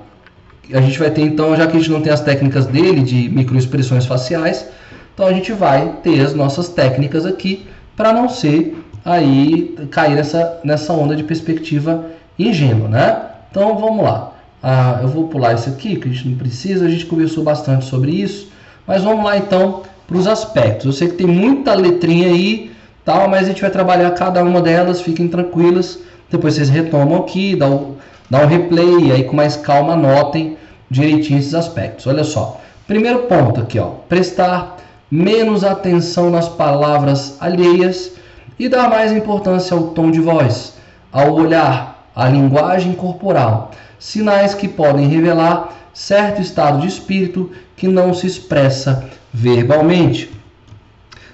a gente vai ter então, já que a gente não tem as técnicas dele de microexpressões faciais, então a gente vai ter as nossas técnicas aqui para não ser aí cair nessa, nessa onda de perspectiva ingênua, né? Então vamos lá. Ah, eu vou pular isso aqui que a gente não precisa, a gente conversou bastante sobre isso, mas vamos lá então para os aspectos. Eu sei que tem muita letrinha aí, tal, mas a gente vai trabalhar cada uma delas, fiquem tranquilas. Depois vocês retomam aqui, dá um, dá um replay aí com mais calma anotem direitinho esses aspectos. Olha só. Primeiro ponto aqui, ó, prestar menos atenção nas palavras alheias e dar mais importância ao tom de voz, ao olhar, à linguagem corporal, sinais que podem revelar certo estado de espírito que não se expressa verbalmente.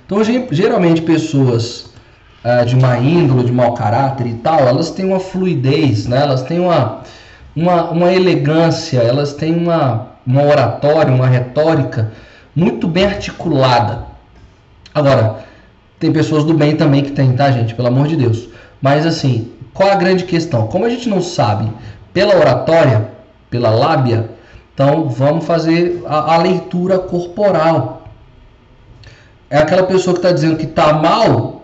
Então, geralmente, pessoas uh, de má índole, de mau caráter e tal, elas têm uma fluidez, né? elas têm uma, uma, uma elegância, elas têm uma, uma oratória, uma retórica muito bem articulada. Agora, tem pessoas do bem também que tem, tá, gente? Pelo amor de Deus. Mas, assim, qual a grande questão? Como a gente não sabe pela oratória, pela lábia, então vamos fazer a, a leitura corporal. É aquela pessoa que está dizendo que está mal,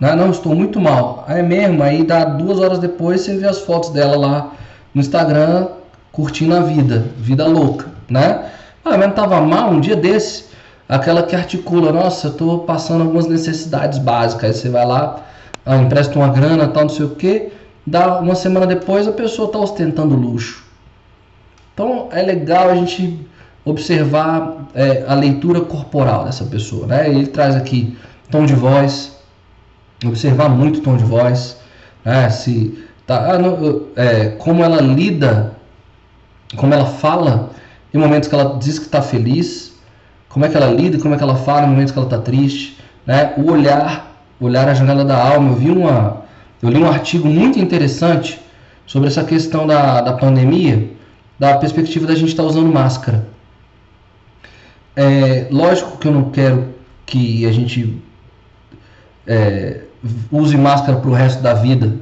né? não estou muito mal. É mesmo, aí dá duas horas depois você vê as fotos dela lá no Instagram curtindo a vida, vida louca, né? Ah, mas não estava mal um dia desse. Aquela que articula, nossa, eu estou passando algumas necessidades básicas. Aí você vai lá, ah, empresta uma grana, tal, não sei o que. Dá uma semana depois a pessoa está ostentando luxo. Então é legal a gente observar é, a leitura corporal dessa pessoa. Né? Ele traz aqui tom de voz, observar muito o tom de voz, né? se tá, ah, é, como ela lida, como ela fala em momentos que ela diz que está feliz, como é que ela lida, como é que ela fala em momentos que ela está triste, né? o olhar, olhar a janela da alma. Eu vi uma, eu li um artigo muito interessante sobre essa questão da, da pandemia, da perspectiva da gente estar tá usando máscara. É, lógico que eu não quero que a gente é, use máscara para o resto da vida.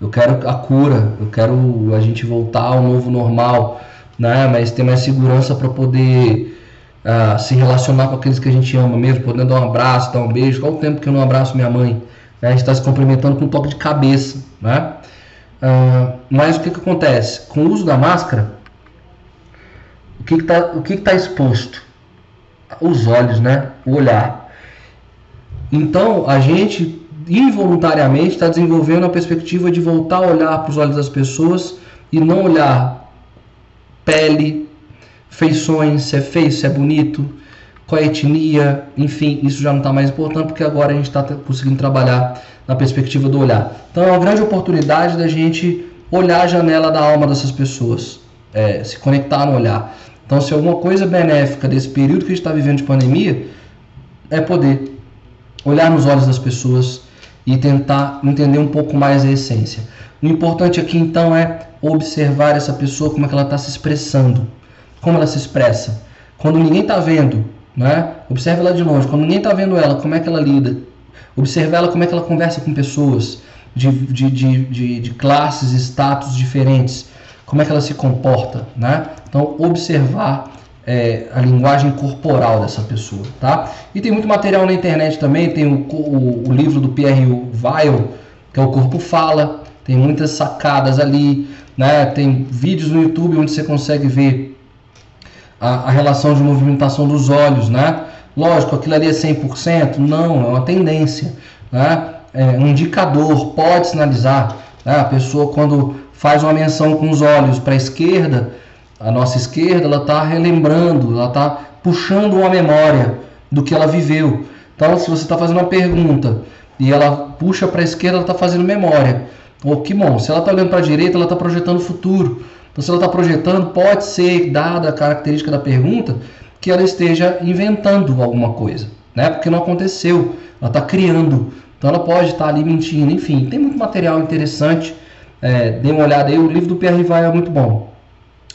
Eu quero a cura, eu quero a gente voltar ao novo normal, né? mas ter mais segurança para poder uh, se relacionar com aqueles que a gente ama mesmo, podendo dar um abraço, dar um beijo. Qual o tempo que eu não abraço minha mãe? Né? A gente está se cumprimentando com um toque de cabeça. Né? Uh, mas o que, que acontece? Com o uso da máscara, o que está que que tá exposto? Os olhos, né? o olhar. Então, a gente involuntariamente está desenvolvendo a perspectiva de voltar a olhar para os olhos das pessoas e não olhar pele, feições, se é feio, se é bonito, qual é a etnia, enfim, isso já não está mais importante porque agora a gente está conseguindo trabalhar na perspectiva do olhar. Então é uma grande oportunidade da gente olhar a janela da alma dessas pessoas, é, se conectar no olhar. Então, se alguma coisa benéfica desse período que a gente está vivendo de pandemia é poder olhar nos olhos das pessoas e tentar entender um pouco mais a essência. O importante aqui então é observar essa pessoa, como é que ela está se expressando, como ela se expressa. Quando ninguém está vendo, né? observe ela de longe. Quando ninguém está vendo ela, como é que ela lida. Observe ela como é que ela conversa com pessoas de, de, de, de, de classes, status diferentes. Como é que ela se comporta. Né? Então, observar é, a linguagem corporal dessa pessoa, tá? E tem muito material na internet também, tem o, o, o livro do Pierre Weil, que é o Corpo Fala, tem muitas sacadas ali, né? Tem vídeos no YouTube onde você consegue ver a, a relação de movimentação dos olhos, né? Lógico, aquilo ali é 100%? Não, é uma tendência, né? É um indicador, pode sinalizar, né? A pessoa quando faz uma menção com os olhos para a esquerda, a nossa esquerda, ela está relembrando, ela está puxando uma memória do que ela viveu. Então, se você está fazendo uma pergunta e ela puxa para a esquerda, ela está fazendo memória. Ou que bom, se ela está olhando para a direita, ela está projetando o futuro. Então, se ela está projetando, pode ser, dada a característica da pergunta, que ela esteja inventando alguma coisa, né? Porque não aconteceu, ela está criando. Então, ela pode estar tá ali mentindo. Enfim, tem muito material interessante. É, dê uma olhada aí, o livro do Pierre Vai é muito bom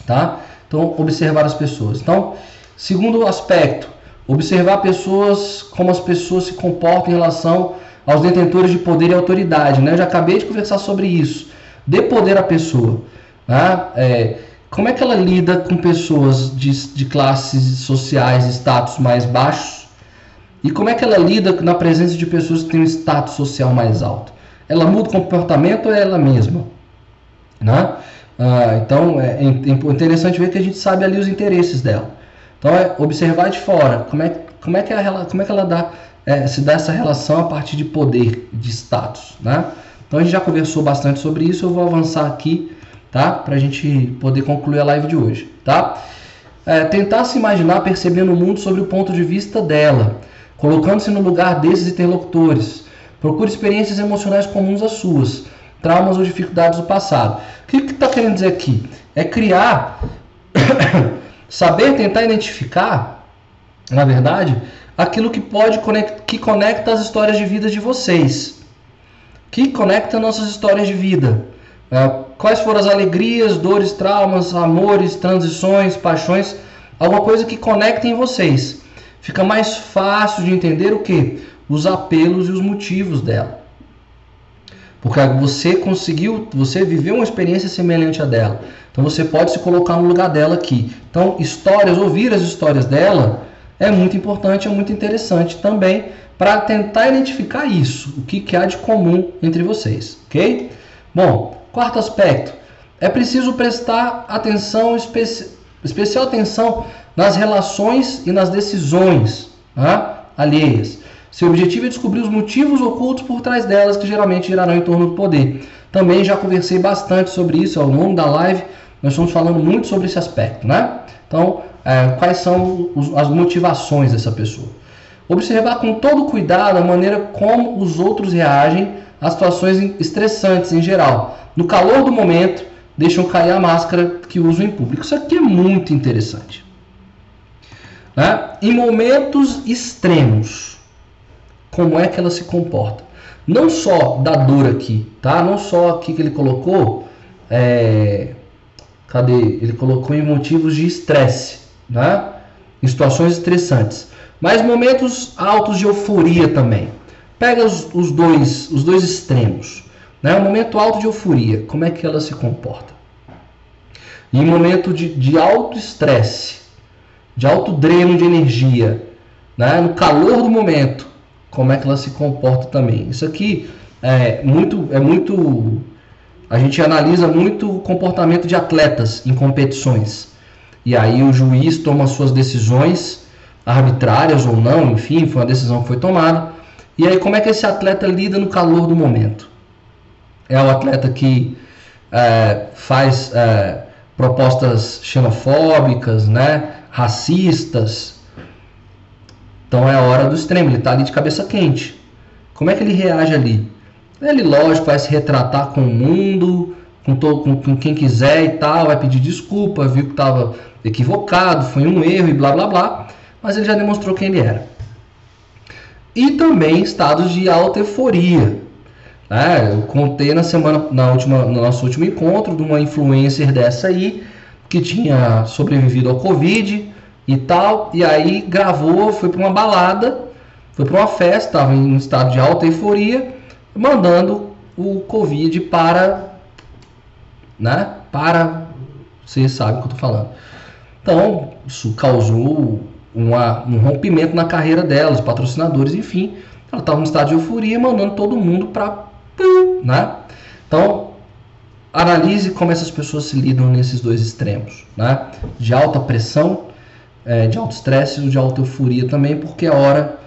tá? Então, observar as pessoas. Então, segundo aspecto, observar pessoas, como as pessoas se comportam em relação aos detentores de poder e autoridade, né? Eu já acabei de conversar sobre isso. Dê poder à pessoa, né? É, como é que ela lida com pessoas de, de classes sociais, status mais baixos? E como é que ela lida na presença de pessoas que têm um status social mais alto? Ela muda o comportamento ou é ela mesma? Né? Ah, então é, é interessante ver que a gente sabe ali os interesses dela. Então é observar de fora como é, como é, que, ela, como é que ela dá, é, se dá essa relação a partir de poder, de status. Né? Então a gente já conversou bastante sobre isso, eu vou avançar aqui tá? para a gente poder concluir a live de hoje. Tá? É, tentar se imaginar percebendo o mundo sobre o ponto de vista dela, colocando-se no lugar desses interlocutores. Procure experiências emocionais comuns às suas traumas ou dificuldades do passado. O que está querendo dizer aqui? É criar, saber tentar identificar, na verdade, aquilo que pode que conecta as histórias de vida de vocês, que conecta nossas histórias de vida. É, quais foram as alegrias, dores, traumas, amores, transições, paixões, alguma coisa que conecte em vocês. Fica mais fácil de entender o que? Os apelos e os motivos dela. Porque você conseguiu, você viveu uma experiência semelhante à dela. Então você pode se colocar no lugar dela aqui. Então, histórias, ouvir as histórias dela é muito importante, é muito interessante também para tentar identificar isso, o que, que há de comum entre vocês, ok? Bom, quarto aspecto, é preciso prestar atenção, especi especial atenção nas relações e nas decisões tá? alheias. Seu objetivo é descobrir os motivos ocultos por trás delas, que geralmente girarão em torno do poder. Também já conversei bastante sobre isso ao longo da live. Nós estamos falando muito sobre esse aspecto, né? Então, é, quais são os, as motivações dessa pessoa? Observar com todo cuidado a maneira como os outros reagem a situações estressantes em geral. No calor do momento, deixam cair a máscara que usam em público. Isso aqui é muito interessante. Né? Em momentos extremos, como é que ela se comporta? Não só da dor aqui, tá? Não só aqui que ele colocou, é... cadê? Ele colocou em motivos de estresse, né? Em situações estressantes, mas momentos altos de euforia também. Pega os, os dois, os dois extremos. Né? O momento alto de euforia, como é que ela se comporta? Em momento de, de alto estresse, de alto dreno de energia, né? no calor do momento, como é que ela se comporta também? Isso aqui é muito, é muito. A gente analisa muito o comportamento de atletas em competições. E aí o juiz toma suas decisões arbitrárias ou não, enfim, foi uma decisão que foi tomada. E aí como é que esse atleta lida no calor do momento? É o atleta que é, faz é, propostas xenofóbicas, né? racistas. Então é a hora do extremo, ele está ali de cabeça quente. Como é que ele reage ali? Ele, lógico, vai se retratar com o mundo, com, todo, com, com quem quiser e tal, vai pedir desculpa, viu que estava equivocado, foi um erro e blá blá blá, mas ele já demonstrou quem ele era. E também estados de alta euforia. Né? Eu contei na semana, na última, no nosso último encontro, de uma influencer dessa aí, que tinha sobrevivido ao Covid e tal, e aí gravou, foi para uma balada, foi para uma festa, estava em um estado de alta euforia, mandando o Covid para, né, para, vocês sabem o que eu estou falando. Então, isso causou uma, um rompimento na carreira dela, os patrocinadores, enfim, ela estava em estado de euforia, mandando todo mundo para, né? Então, analise como essas pessoas se lidam nesses dois extremos, né? De alta pressão, é, de alto estresse ou de alta euforia também, porque é hora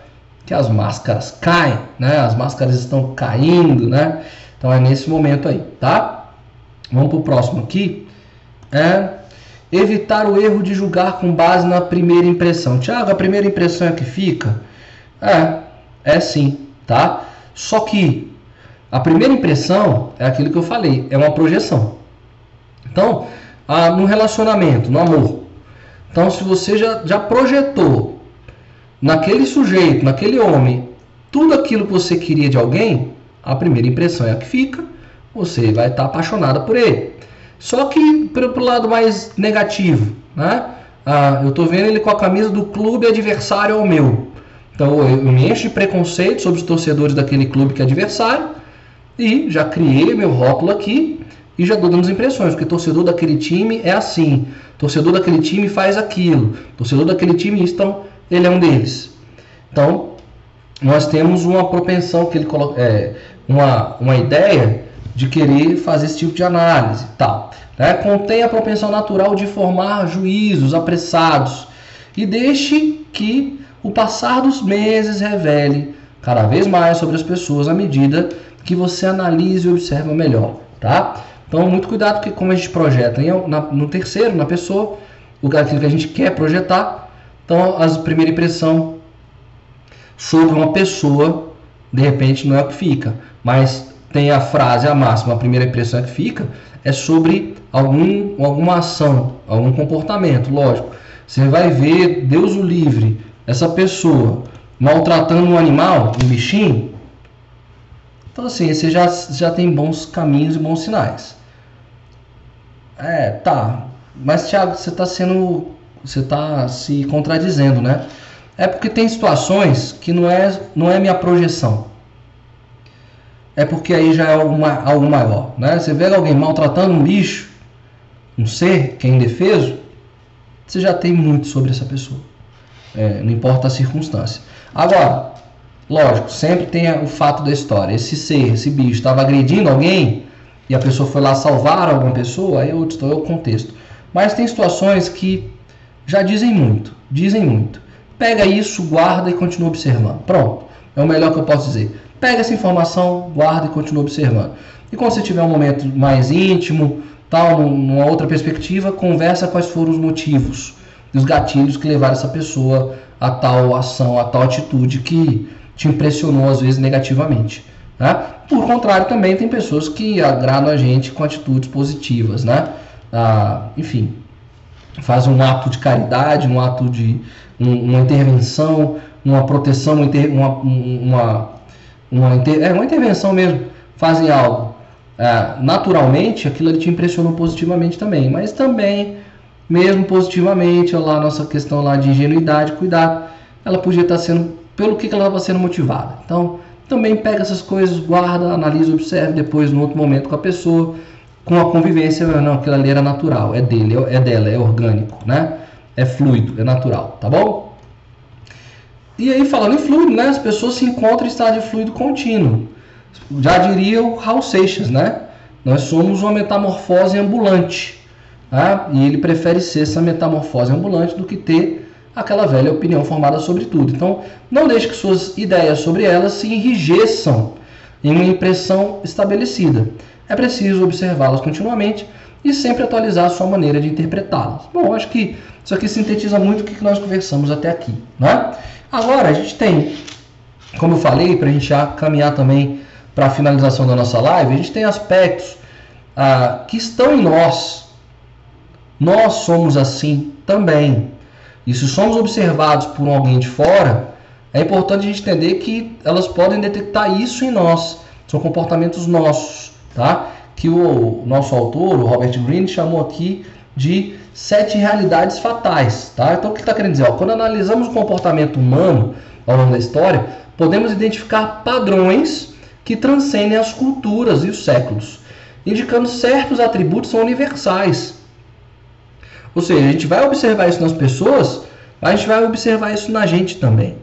que as máscaras caem, né? As máscaras estão caindo, né? Então é nesse momento aí, tá? Vamos para o próximo aqui. É evitar o erro de julgar com base na primeira impressão. Tiago, a primeira impressão é que fica? É, é sim, tá? Só que a primeira impressão é aquilo que eu falei, é uma projeção. Então, ah, no relacionamento, no amor. Então, se você já, já projetou naquele sujeito, naquele homem, tudo aquilo que você queria de alguém, a primeira impressão é a que fica, você vai estar apaixonada por ele. Só que pelo lado mais negativo, né? Ah, eu estou vendo ele com a camisa do clube adversário ao meu. Então eu me encho de preconceito sobre os torcedores daquele clube que é adversário e já criei meu rótulo aqui e já as impressões, porque torcedor daquele time é assim, torcedor daquele time faz aquilo, torcedor daquele time, então ele é um deles. Então, nós temos uma propensão que ele coloca, é, uma, uma ideia de querer fazer esse tipo de análise, tal. Né? Contém a propensão natural de formar juízos apressados e deixe que o passar dos meses revele cada vez mais sobre as pessoas à medida que você analise e observa melhor, tá? Então, muito cuidado, porque como a gente projeta no terceiro, na pessoa, aquilo que a gente quer projetar, então a primeira impressão sobre uma pessoa, de repente, não é o que fica, mas tem a frase, a máxima, a primeira impressão é que fica, é sobre algum, alguma ação, algum comportamento, lógico. Você vai ver, Deus o livre, essa pessoa maltratando um animal, um bichinho, então, assim, você já, já tem bons caminhos e bons sinais. É, tá. Mas, Thiago, você está sendo. Você está se contradizendo, né? É porque tem situações que não é, não é minha projeção. É porque aí já é algo, maior. Né? Você vê alguém maltratando um bicho, um ser que é indefeso, você já tem muito sobre essa pessoa. É, não importa a circunstância. Agora, Lógico, sempre tem o fato da história. Esse ser, esse bicho, estava agredindo alguém e a pessoa foi lá salvar alguma pessoa, aí eu estou o contexto. Mas tem situações que já dizem muito, dizem muito. Pega isso, guarda e continua observando. Pronto, é o melhor que eu posso dizer. Pega essa informação, guarda e continua observando. E quando você tiver um momento mais íntimo, tal, numa outra perspectiva, conversa quais foram os motivos os gatilhos que levaram essa pessoa a tal ação, a tal atitude que te impressionou às vezes negativamente. Né? Por contrário, também tem pessoas que agradam a gente com atitudes positivas, né? Ah, enfim, faz um ato de caridade, um ato de um, uma intervenção, uma proteção, uma, uma, uma, uma, inter, é, uma intervenção mesmo, fazem algo. É, naturalmente, aquilo ali te impressionou positivamente também, mas também, mesmo positivamente, olha lá nossa questão lá de ingenuidade, cuidado, ela podia estar sendo, pelo que ela estava sendo motivada. Então, também pega essas coisas, guarda, analisa, observe depois, no outro momento com a pessoa, com a convivência, não, aquilo ali era natural, é dele, é dela, é orgânico, né? É fluido, é natural, tá bom? E aí, falando em fluido, né? As pessoas se encontram em estado de fluido contínuo. Já diria o Raul Seixas, né? Nós somos uma metamorfose ambulante. Tá? E ele prefere ser essa metamorfose ambulante do que ter aquela velha opinião formada sobre tudo. Então, não deixe que suas ideias sobre elas se enrijeçam em uma impressão estabelecida. É preciso observá-las continuamente e sempre atualizar a sua maneira de interpretá-las. Bom, acho que isso aqui sintetiza muito o que nós conversamos até aqui. Né? Agora, a gente tem, como eu falei, para a gente já caminhar também para a finalização da nossa live, a gente tem aspectos ah, que estão em nós. Nós somos assim também. E se somos observados por alguém de fora, é importante a gente entender que elas podem detectar isso em nós. São comportamentos nossos, tá? Que o nosso autor, o Robert Greene, chamou aqui de sete realidades fatais. Tá? Então, o que está querendo dizer? Ó, quando analisamos o comportamento humano ao longo da história, podemos identificar padrões que transcendem as culturas e os séculos, indicando certos atributos são universais. Ou seja, a gente vai observar isso nas pessoas, mas a gente vai observar isso na gente também.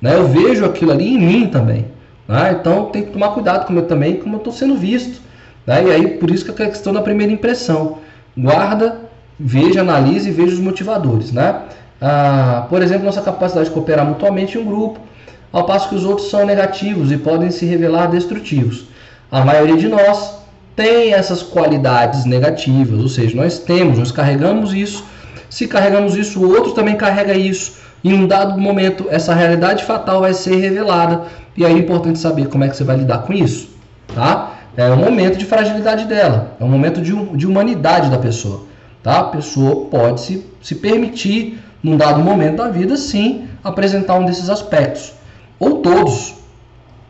Né? Eu vejo aquilo ali em mim também. Né? Então tem que tomar cuidado com eu também, como eu estou sendo visto. Né? E aí, por isso que é a questão da primeira impressão. Guarda veja, analise e veja os motivadores. Né? Ah, por exemplo, nossa capacidade de cooperar mutuamente em um grupo, ao passo que os outros são negativos e podem se revelar destrutivos. A maioria de nós tem essas qualidades negativas, ou seja, nós temos, nós carregamos isso. Se carregamos isso, o outro também carrega isso. Em um dado momento, essa realidade fatal vai ser revelada e aí é importante saber como é que você vai lidar com isso, tá? É um momento de fragilidade dela, é um momento de, de humanidade da pessoa. Tá? A pessoa pode se, se permitir, num dado momento da vida, sim, apresentar um desses aspectos. Ou todos.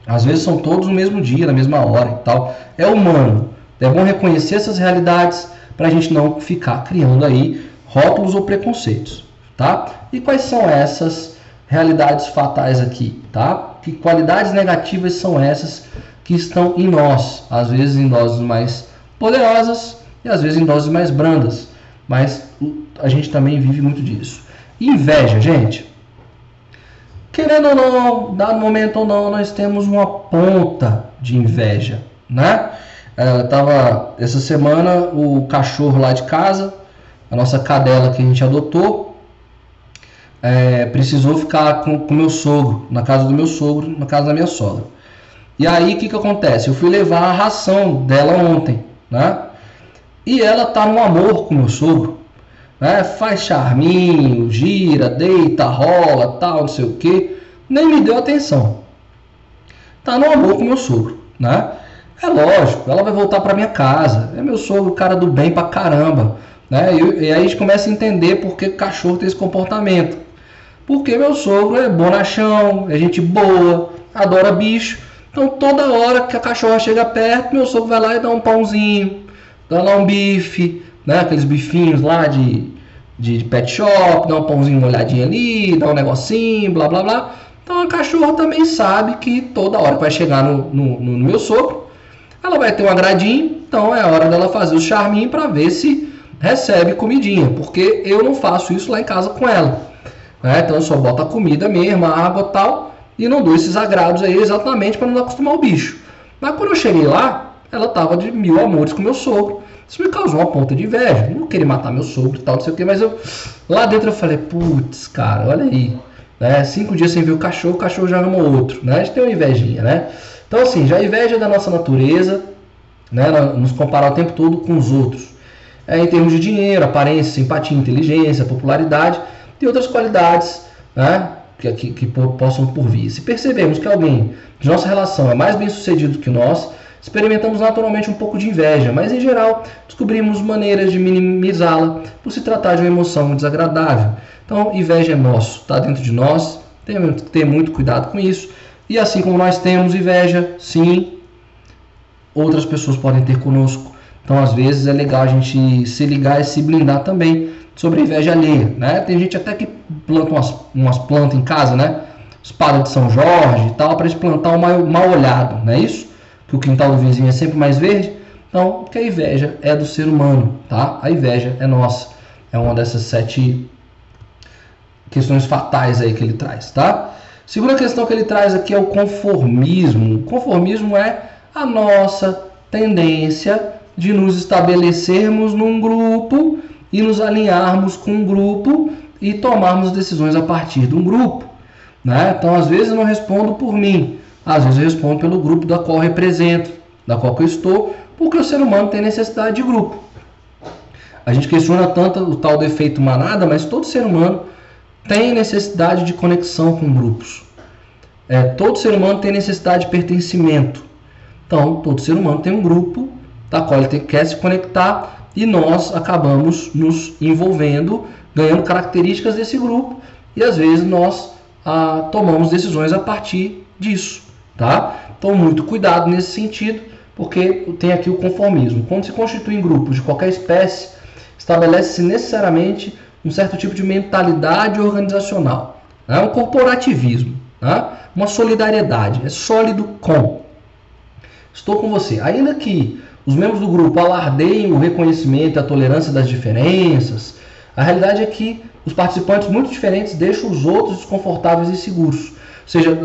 Às vezes são todos no mesmo dia, na mesma hora e tal. É humano. É bom reconhecer essas realidades para a gente não ficar criando aí rótulos ou preconceitos. Tá? E quais são essas realidades fatais aqui? Tá? Que qualidades negativas são essas que estão em nós? Às vezes em doses mais poderosas e às vezes em doses mais brandas mas a gente também vive muito disso. Inveja, gente. Querendo ou não, dado momento ou não, nós temos uma ponta de inveja, né? Tava essa semana o cachorro lá de casa, a nossa cadela que a gente adotou, é, precisou ficar com o meu sogro, na casa do meu sogro, na casa da minha sogra. E aí o que, que acontece? Eu fui levar a ração dela ontem, né? E ela tá no amor com meu sogro. Né? Faz charminho, gira, deita, rola, tal, não sei o que. Nem me deu atenção. Tá no amor com meu sogro, né? É lógico, ela vai voltar para minha casa. É meu sogro, cara do bem pra caramba. Né? E, e aí a gente começa a entender por que o cachorro tem esse comportamento. Porque meu sogro é bonachão, é gente boa, adora bicho. Então toda hora que a cachorra chega perto, meu sogro vai lá e dá um pãozinho, dá lá um bife, né? Aqueles bifinhos lá de, de, de pet shop, dá um pãozinho molhadinho ali, dá um negocinho, blá blá blá. Então a cachorra também sabe que toda hora que vai chegar no, no, no meu sogro, ela vai ter um agradinho, então é hora dela fazer o charminho para ver se recebe comidinha, porque eu não faço isso lá em casa com ela. Né? Então eu só boto a comida mesmo, a água tal, e não dou esses agrados aí exatamente para não acostumar o bicho. Mas quando eu cheguei lá, ela estava de mil amores com meu sogro. Isso me causou uma ponta de inveja. Eu não queria matar meu sogro e tal, não sei o que, mas eu lá dentro eu falei, putz, cara, olha aí. Né? Cinco dias sem ver o cachorro, o cachorro já ama outro. Né? A gente tem uma invejinha, né? Então, assim, já a inveja da nossa natureza, né? Nos comparar o tempo todo com os outros. é, em termos de dinheiro, aparência, simpatia, inteligência, popularidade e outras qualidades né, que, que, que possam por vir. Se percebemos que alguém de nossa relação é mais bem sucedido que nós, experimentamos naturalmente um pouco de inveja, mas em geral descobrimos maneiras de minimizá-la por se tratar de uma emoção desagradável. Então, inveja é nosso, está dentro de nós, temos que ter muito cuidado com isso. E assim como nós temos inveja, sim, outras pessoas podem ter conosco. Então, às vezes, é legal a gente se ligar e se blindar também sobre a inveja alheia. Né? Tem gente até que planta umas, umas plantas em casa, né? Espada de São Jorge e tal, para plantar um mal, mal olhado, não é isso? Que o quintal do vizinho é sempre mais verde. Então, porque a inveja é do ser humano, tá? A inveja é nossa. É uma dessas sete questões fatais aí que ele traz, tá? Segunda questão que ele traz aqui é o conformismo. Conformismo é a nossa tendência de nos estabelecermos num grupo e nos alinharmos com um grupo e tomarmos decisões a partir de um grupo. Né? Então, às vezes, eu não respondo por mim, às vezes, eu respondo pelo grupo da qual represento, da qual eu estou, porque o ser humano tem necessidade de grupo. A gente questiona tanto o tal defeito manada, mas todo ser humano tem necessidade de conexão com grupos. É, todo ser humano tem necessidade de pertencimento. Então, todo ser humano tem um grupo da qual ele tem, quer se conectar e nós acabamos nos envolvendo, ganhando características desse grupo e às vezes nós ah, tomamos decisões a partir disso, tá? Então, muito cuidado nesse sentido, porque tem aqui o conformismo. Quando se constituem grupos de qualquer espécie, estabelece-se necessariamente um certo tipo de mentalidade organizacional, né? um corporativismo, né? uma solidariedade, é sólido com. Estou com você. Ainda que os membros do grupo alardeiem o reconhecimento e a tolerância das diferenças, a realidade é que os participantes muito diferentes deixam os outros desconfortáveis e seguros. Ou seja,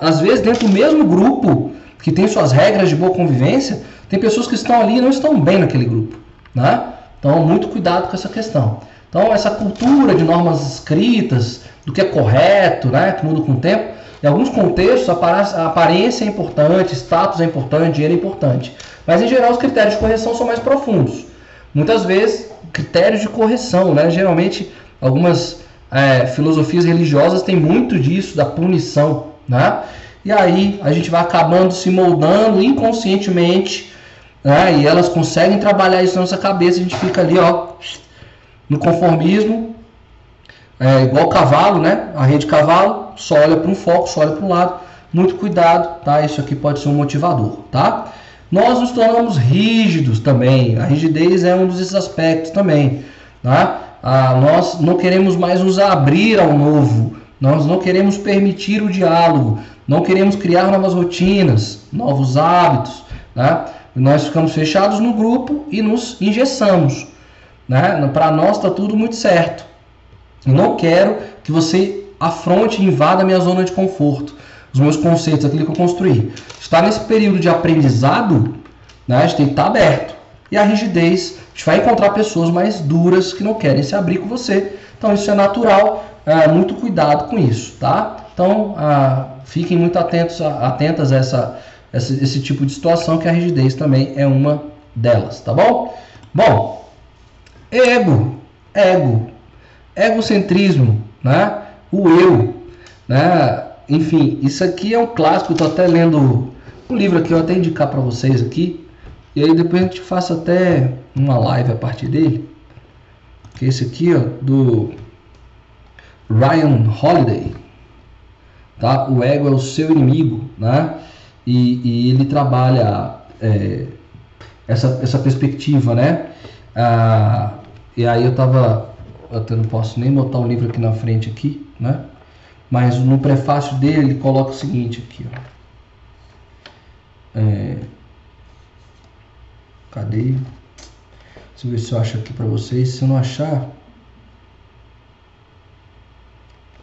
às vezes dentro do mesmo grupo, que tem suas regras de boa convivência, tem pessoas que estão ali e não estão bem naquele grupo. Né? Então, muito cuidado com essa questão. Então, essa cultura de normas escritas, do que é correto, né, que muda com o tempo, em alguns contextos, a aparência é importante, status é importante, dinheiro é importante. Mas, em geral, os critérios de correção são mais profundos. Muitas vezes, critérios de correção, né? Geralmente, algumas é, filosofias religiosas têm muito disso, da punição, né? E aí, a gente vai acabando se moldando inconscientemente, né? E elas conseguem trabalhar isso na nossa cabeça, a gente fica ali, ó, no conformismo, é igual cavalo, né? A rede de cavalo só olha para um foco, só olha para um lado. Muito cuidado, tá? Isso aqui pode ser um motivador, tá? Nós nos tornamos rígidos também. A rigidez é um desses aspectos também, tá? Ah, nós não queremos mais nos abrir ao novo. Nós não queremos permitir o diálogo. Não queremos criar novas rotinas, novos hábitos, né? Nós ficamos fechados no grupo e nos engessamos. Né? Para nós está tudo muito certo. Eu não quero que você afronte e invada a minha zona de conforto, os meus conceitos, aquilo que eu construí. Está nesse período de aprendizado, né, a gente tem que estar aberto. E a rigidez, a gente vai encontrar pessoas mais duras que não querem se abrir com você. Então isso é natural, é, muito cuidado com isso, tá? Então ah, fiquem muito atentos, atentas a essa, essa, esse tipo de situação, que a rigidez também é uma delas, tá bom? Bom, ego, ego, egocentrismo, né? o eu. Né? Enfim, isso aqui é um clássico, estou até lendo um livro aqui, eu até indicar para vocês aqui, e aí depois a gente faça até uma live a partir dele, que é esse aqui, ó, do Ryan Holiday, tá? O ego é o seu inimigo, né? E, e ele trabalha é, essa, essa perspectiva, né? Ah, e aí eu tava até não posso nem botar o livro aqui na frente aqui, né? Mas no prefácio dele ele coloca o seguinte aqui, ó. É... Cadê? Deixa eu ver se eu acho aqui para vocês. Se eu não achar,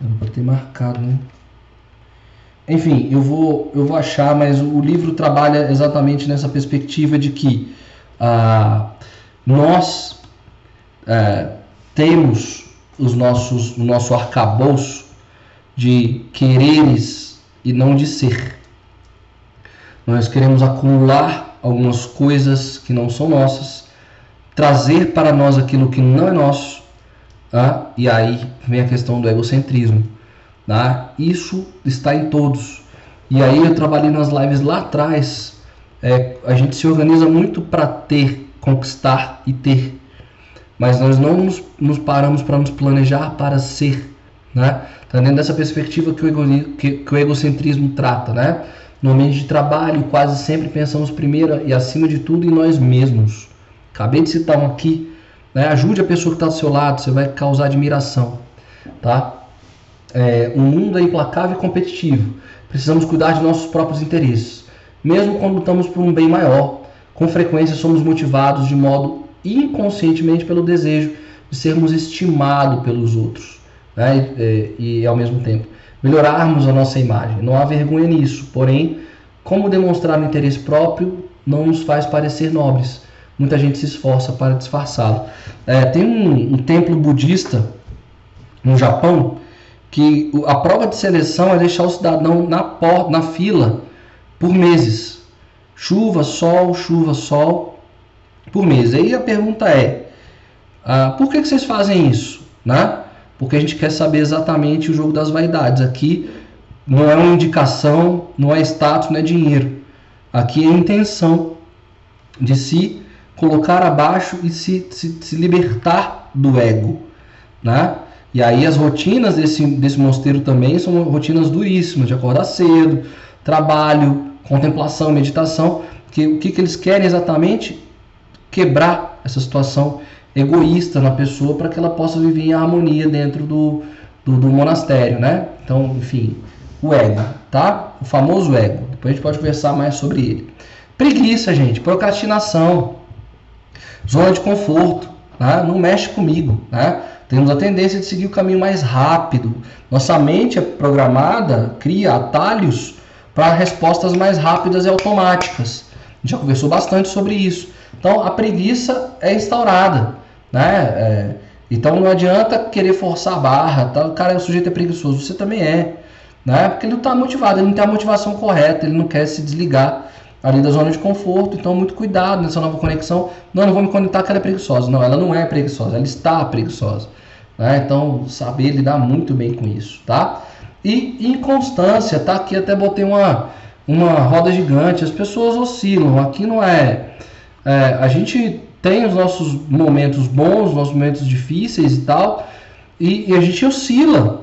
eu não ter marcado, né? Enfim, eu vou, eu vou achar, mas o livro trabalha exatamente nessa perspectiva de que ah, nós é, temos os nossos, o nosso arcabouço de quereres e não de ser. Nós queremos acumular algumas coisas que não são nossas, trazer para nós aquilo que não é nosso, tá? e aí vem a questão do egocentrismo. Tá? Isso está em todos. E aí eu trabalhei nas lives lá atrás. É, a gente se organiza muito para ter, conquistar e ter. Mas nós não nos, nos paramos para nos planejar para ser. Né? Tá dentro dessa perspectiva que o, ego, que, que o egocentrismo trata. Né? No ambiente de trabalho, quase sempre pensamos primeiro e acima de tudo em nós mesmos. Acabei de citar um aqui. Né? Ajude a pessoa que está do seu lado, você vai causar admiração. Tá? É, um mundo é implacável e competitivo. Precisamos cuidar de nossos próprios interesses. Mesmo quando lutamos por um bem maior, com frequência somos motivados de modo inconscientemente pelo desejo de sermos estimados pelos outros. Né? E, e, e ao mesmo tempo melhorarmos a nossa imagem. Não há vergonha nisso, porém, como demonstrar o interesse próprio não nos faz parecer nobres muita gente se esforça para disfarçá-lo. É, tem um, um, templo budista no Japão que a prova de seleção é deixar o cidadão na na fila por meses. Chuva, sol, chuva, sol, por mês. Aí a pergunta é: ah, por que, que vocês fazem isso? Né? Porque a gente quer saber exatamente o jogo das vaidades. Aqui não é uma indicação, não é status, não é dinheiro. Aqui é intenção de se colocar abaixo e se, se, se libertar do ego, né? E aí as rotinas desse, desse mosteiro também são rotinas duríssimas, de acordar cedo, trabalho, contemplação, meditação, que o que, que eles querem exatamente? Quebrar essa situação egoísta na pessoa para que ela possa viver em harmonia dentro do, do, do, monastério, né? Então, enfim, o ego, tá? O famoso ego. Depois a gente pode conversar mais sobre ele. Preguiça, gente, procrastinação, Zona de conforto, né? não mexe comigo. Né? Temos a tendência de seguir o caminho mais rápido. Nossa mente é programada, cria atalhos para respostas mais rápidas e automáticas. Já conversou bastante sobre isso. Então a preguiça é instaurada. Né? É, então não adianta querer forçar a barra. Tá? O cara, o sujeito é preguiçoso, você também é. Né? Porque ele não está motivado, ele não tem a motivação correta, ele não quer se desligar ali da zona de conforto, então muito cuidado nessa nova conexão. Não, não vou me conectar que ela é preguiçosa. Não, ela não é preguiçosa, ela está preguiçosa. Né? Então, saber lidar muito bem com isso, tá? E inconstância, tá? Aqui até botei uma, uma roda gigante, as pessoas oscilam. Aqui não é, é a gente tem os nossos momentos bons, os nossos momentos difíceis e tal, e, e a gente oscila.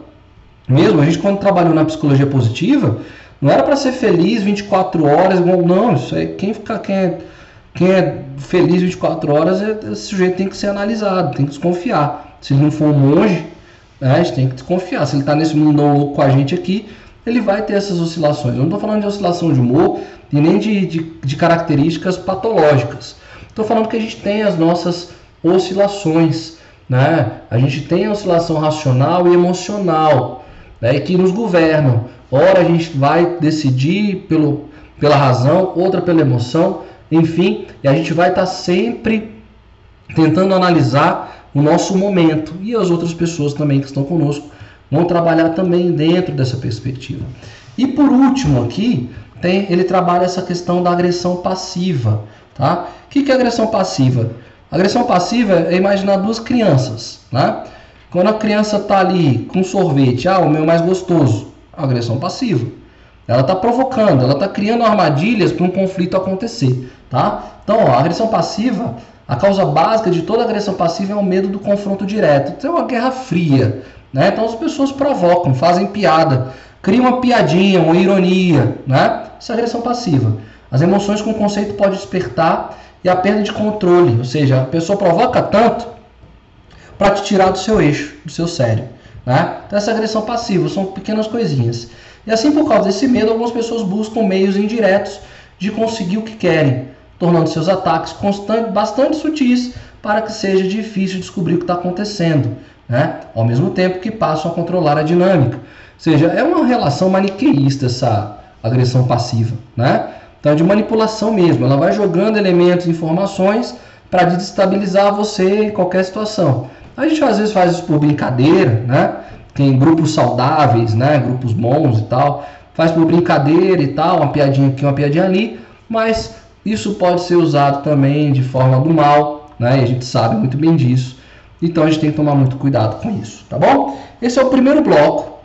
Mesmo, a gente quando trabalhou na psicologia positiva, não era para ser feliz 24 horas, não, isso é quem fica quem é, quem é feliz 24 horas, é, esse sujeito tem que ser analisado, tem que desconfiar. Se ele não for um monge, né, a gente tem que desconfiar. Se ele está nesse mundão louco com a gente aqui, ele vai ter essas oscilações. Eu não estou falando de oscilação de humor e nem de, de, de características patológicas. Estou falando que a gente tem as nossas oscilações. Né? A gente tem a oscilação racional e emocional né? que nos governam. Ora a gente vai decidir pelo, pela razão, outra pela emoção, enfim, e a gente vai estar tá sempre tentando analisar o nosso momento e as outras pessoas também que estão conosco vão trabalhar também dentro dessa perspectiva. E por último aqui, tem, ele trabalha essa questão da agressão passiva. Tá? O que é agressão passiva? Agressão passiva é imaginar duas crianças. Né? Quando a criança está ali com sorvete, ah, o meu mais gostoso agressão passiva. Ela está provocando, ela está criando armadilhas para um conflito acontecer, tá? Então, ó, a agressão passiva, a causa básica de toda agressão passiva é o medo do confronto direto. Então, é uma guerra fria, né? Então, as pessoas provocam, fazem piada, criam uma piadinha, uma ironia, né? Isso é agressão passiva. As emoções com o conceito pode despertar e a perda de controle, ou seja, a pessoa provoca tanto para te tirar do seu eixo, do seu sério. Né? Então, essa agressão passiva são pequenas coisinhas. E assim, por causa desse medo, algumas pessoas buscam meios indiretos de conseguir o que querem, tornando seus ataques constantes, bastante sutis para que seja difícil descobrir o que está acontecendo, né? ao mesmo tempo que passam a controlar a dinâmica. Ou seja, é uma relação maniqueísta essa agressão passiva. Né? Então, é de manipulação mesmo. Ela vai jogando elementos, informações para desestabilizar você em qualquer situação. A gente às vezes faz isso por brincadeira, né? Tem grupos saudáveis, né? Grupos bons e tal. Faz por brincadeira e tal, uma piadinha aqui, uma piadinha ali. Mas isso pode ser usado também de forma do mal, né? E a gente sabe muito bem disso. Então a gente tem que tomar muito cuidado com isso, tá bom? Esse é o primeiro bloco.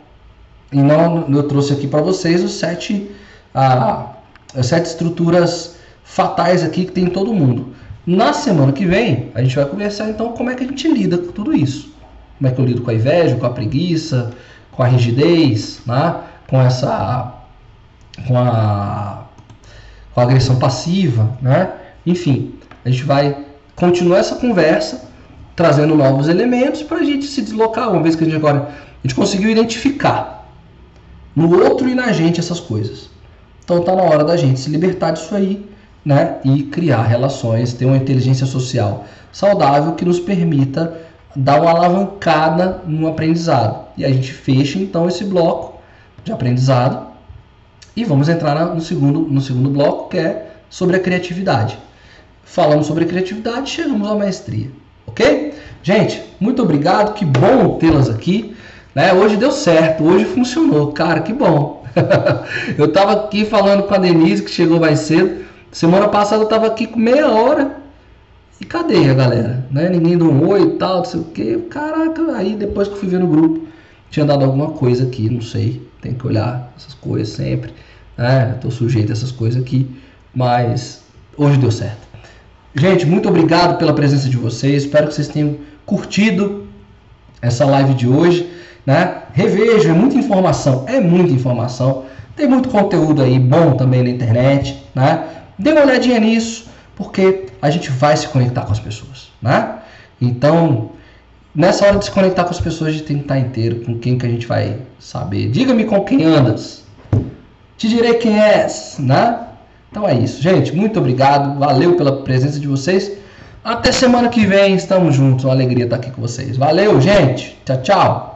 E não, eu trouxe aqui para vocês os sete, ah, as sete estruturas fatais aqui que tem em todo mundo. Na semana que vem, a gente vai conversar então como é que a gente lida com tudo isso. Como é que eu lido com a inveja, com a preguiça, com a rigidez, né? com essa com a, com a agressão passiva, né? Enfim, a gente vai continuar essa conversa trazendo novos elementos para a gente se deslocar, uma vez que a gente agora a gente conseguiu identificar no outro e na gente essas coisas. Então tá na hora da gente se libertar disso aí, né? E criar relações, ter uma inteligência social saudável que nos permita dar uma alavancada no aprendizado. E a gente fecha então esse bloco de aprendizado e vamos entrar no segundo, no segundo bloco que é sobre a criatividade. Falamos sobre a criatividade, chegamos à maestria, ok? Gente, muito obrigado, que bom tê-las aqui. Né? Hoje deu certo, hoje funcionou, cara, que bom. eu estava aqui falando com a Denise que chegou mais cedo. Semana passada eu estava aqui com meia hora e cadê a galera? Né? Ninguém deu um oi e tal, não sei o que. Caraca, aí depois que eu fui ver no grupo, tinha dado alguma coisa aqui, não sei. Tem que olhar essas coisas sempre. Né? Estou sujeito a essas coisas aqui. Mas hoje deu certo. Gente, muito obrigado pela presença de vocês. Espero que vocês tenham curtido essa live de hoje. Né? Revejo, é muita informação. É muita informação. Tem muito conteúdo aí bom também na internet. Né? Dê uma olhadinha nisso porque a gente vai se conectar com as pessoas, né? Então, nessa hora de se conectar com as pessoas, a gente tem que estar inteiro com quem que a gente vai saber. Diga-me com quem andas. Te direi quem és, né? Então é isso, gente. Muito obrigado. Valeu pela presença de vocês. Até semana que vem. Estamos juntos. Uma alegria estar aqui com vocês. Valeu, gente. Tchau, tchau.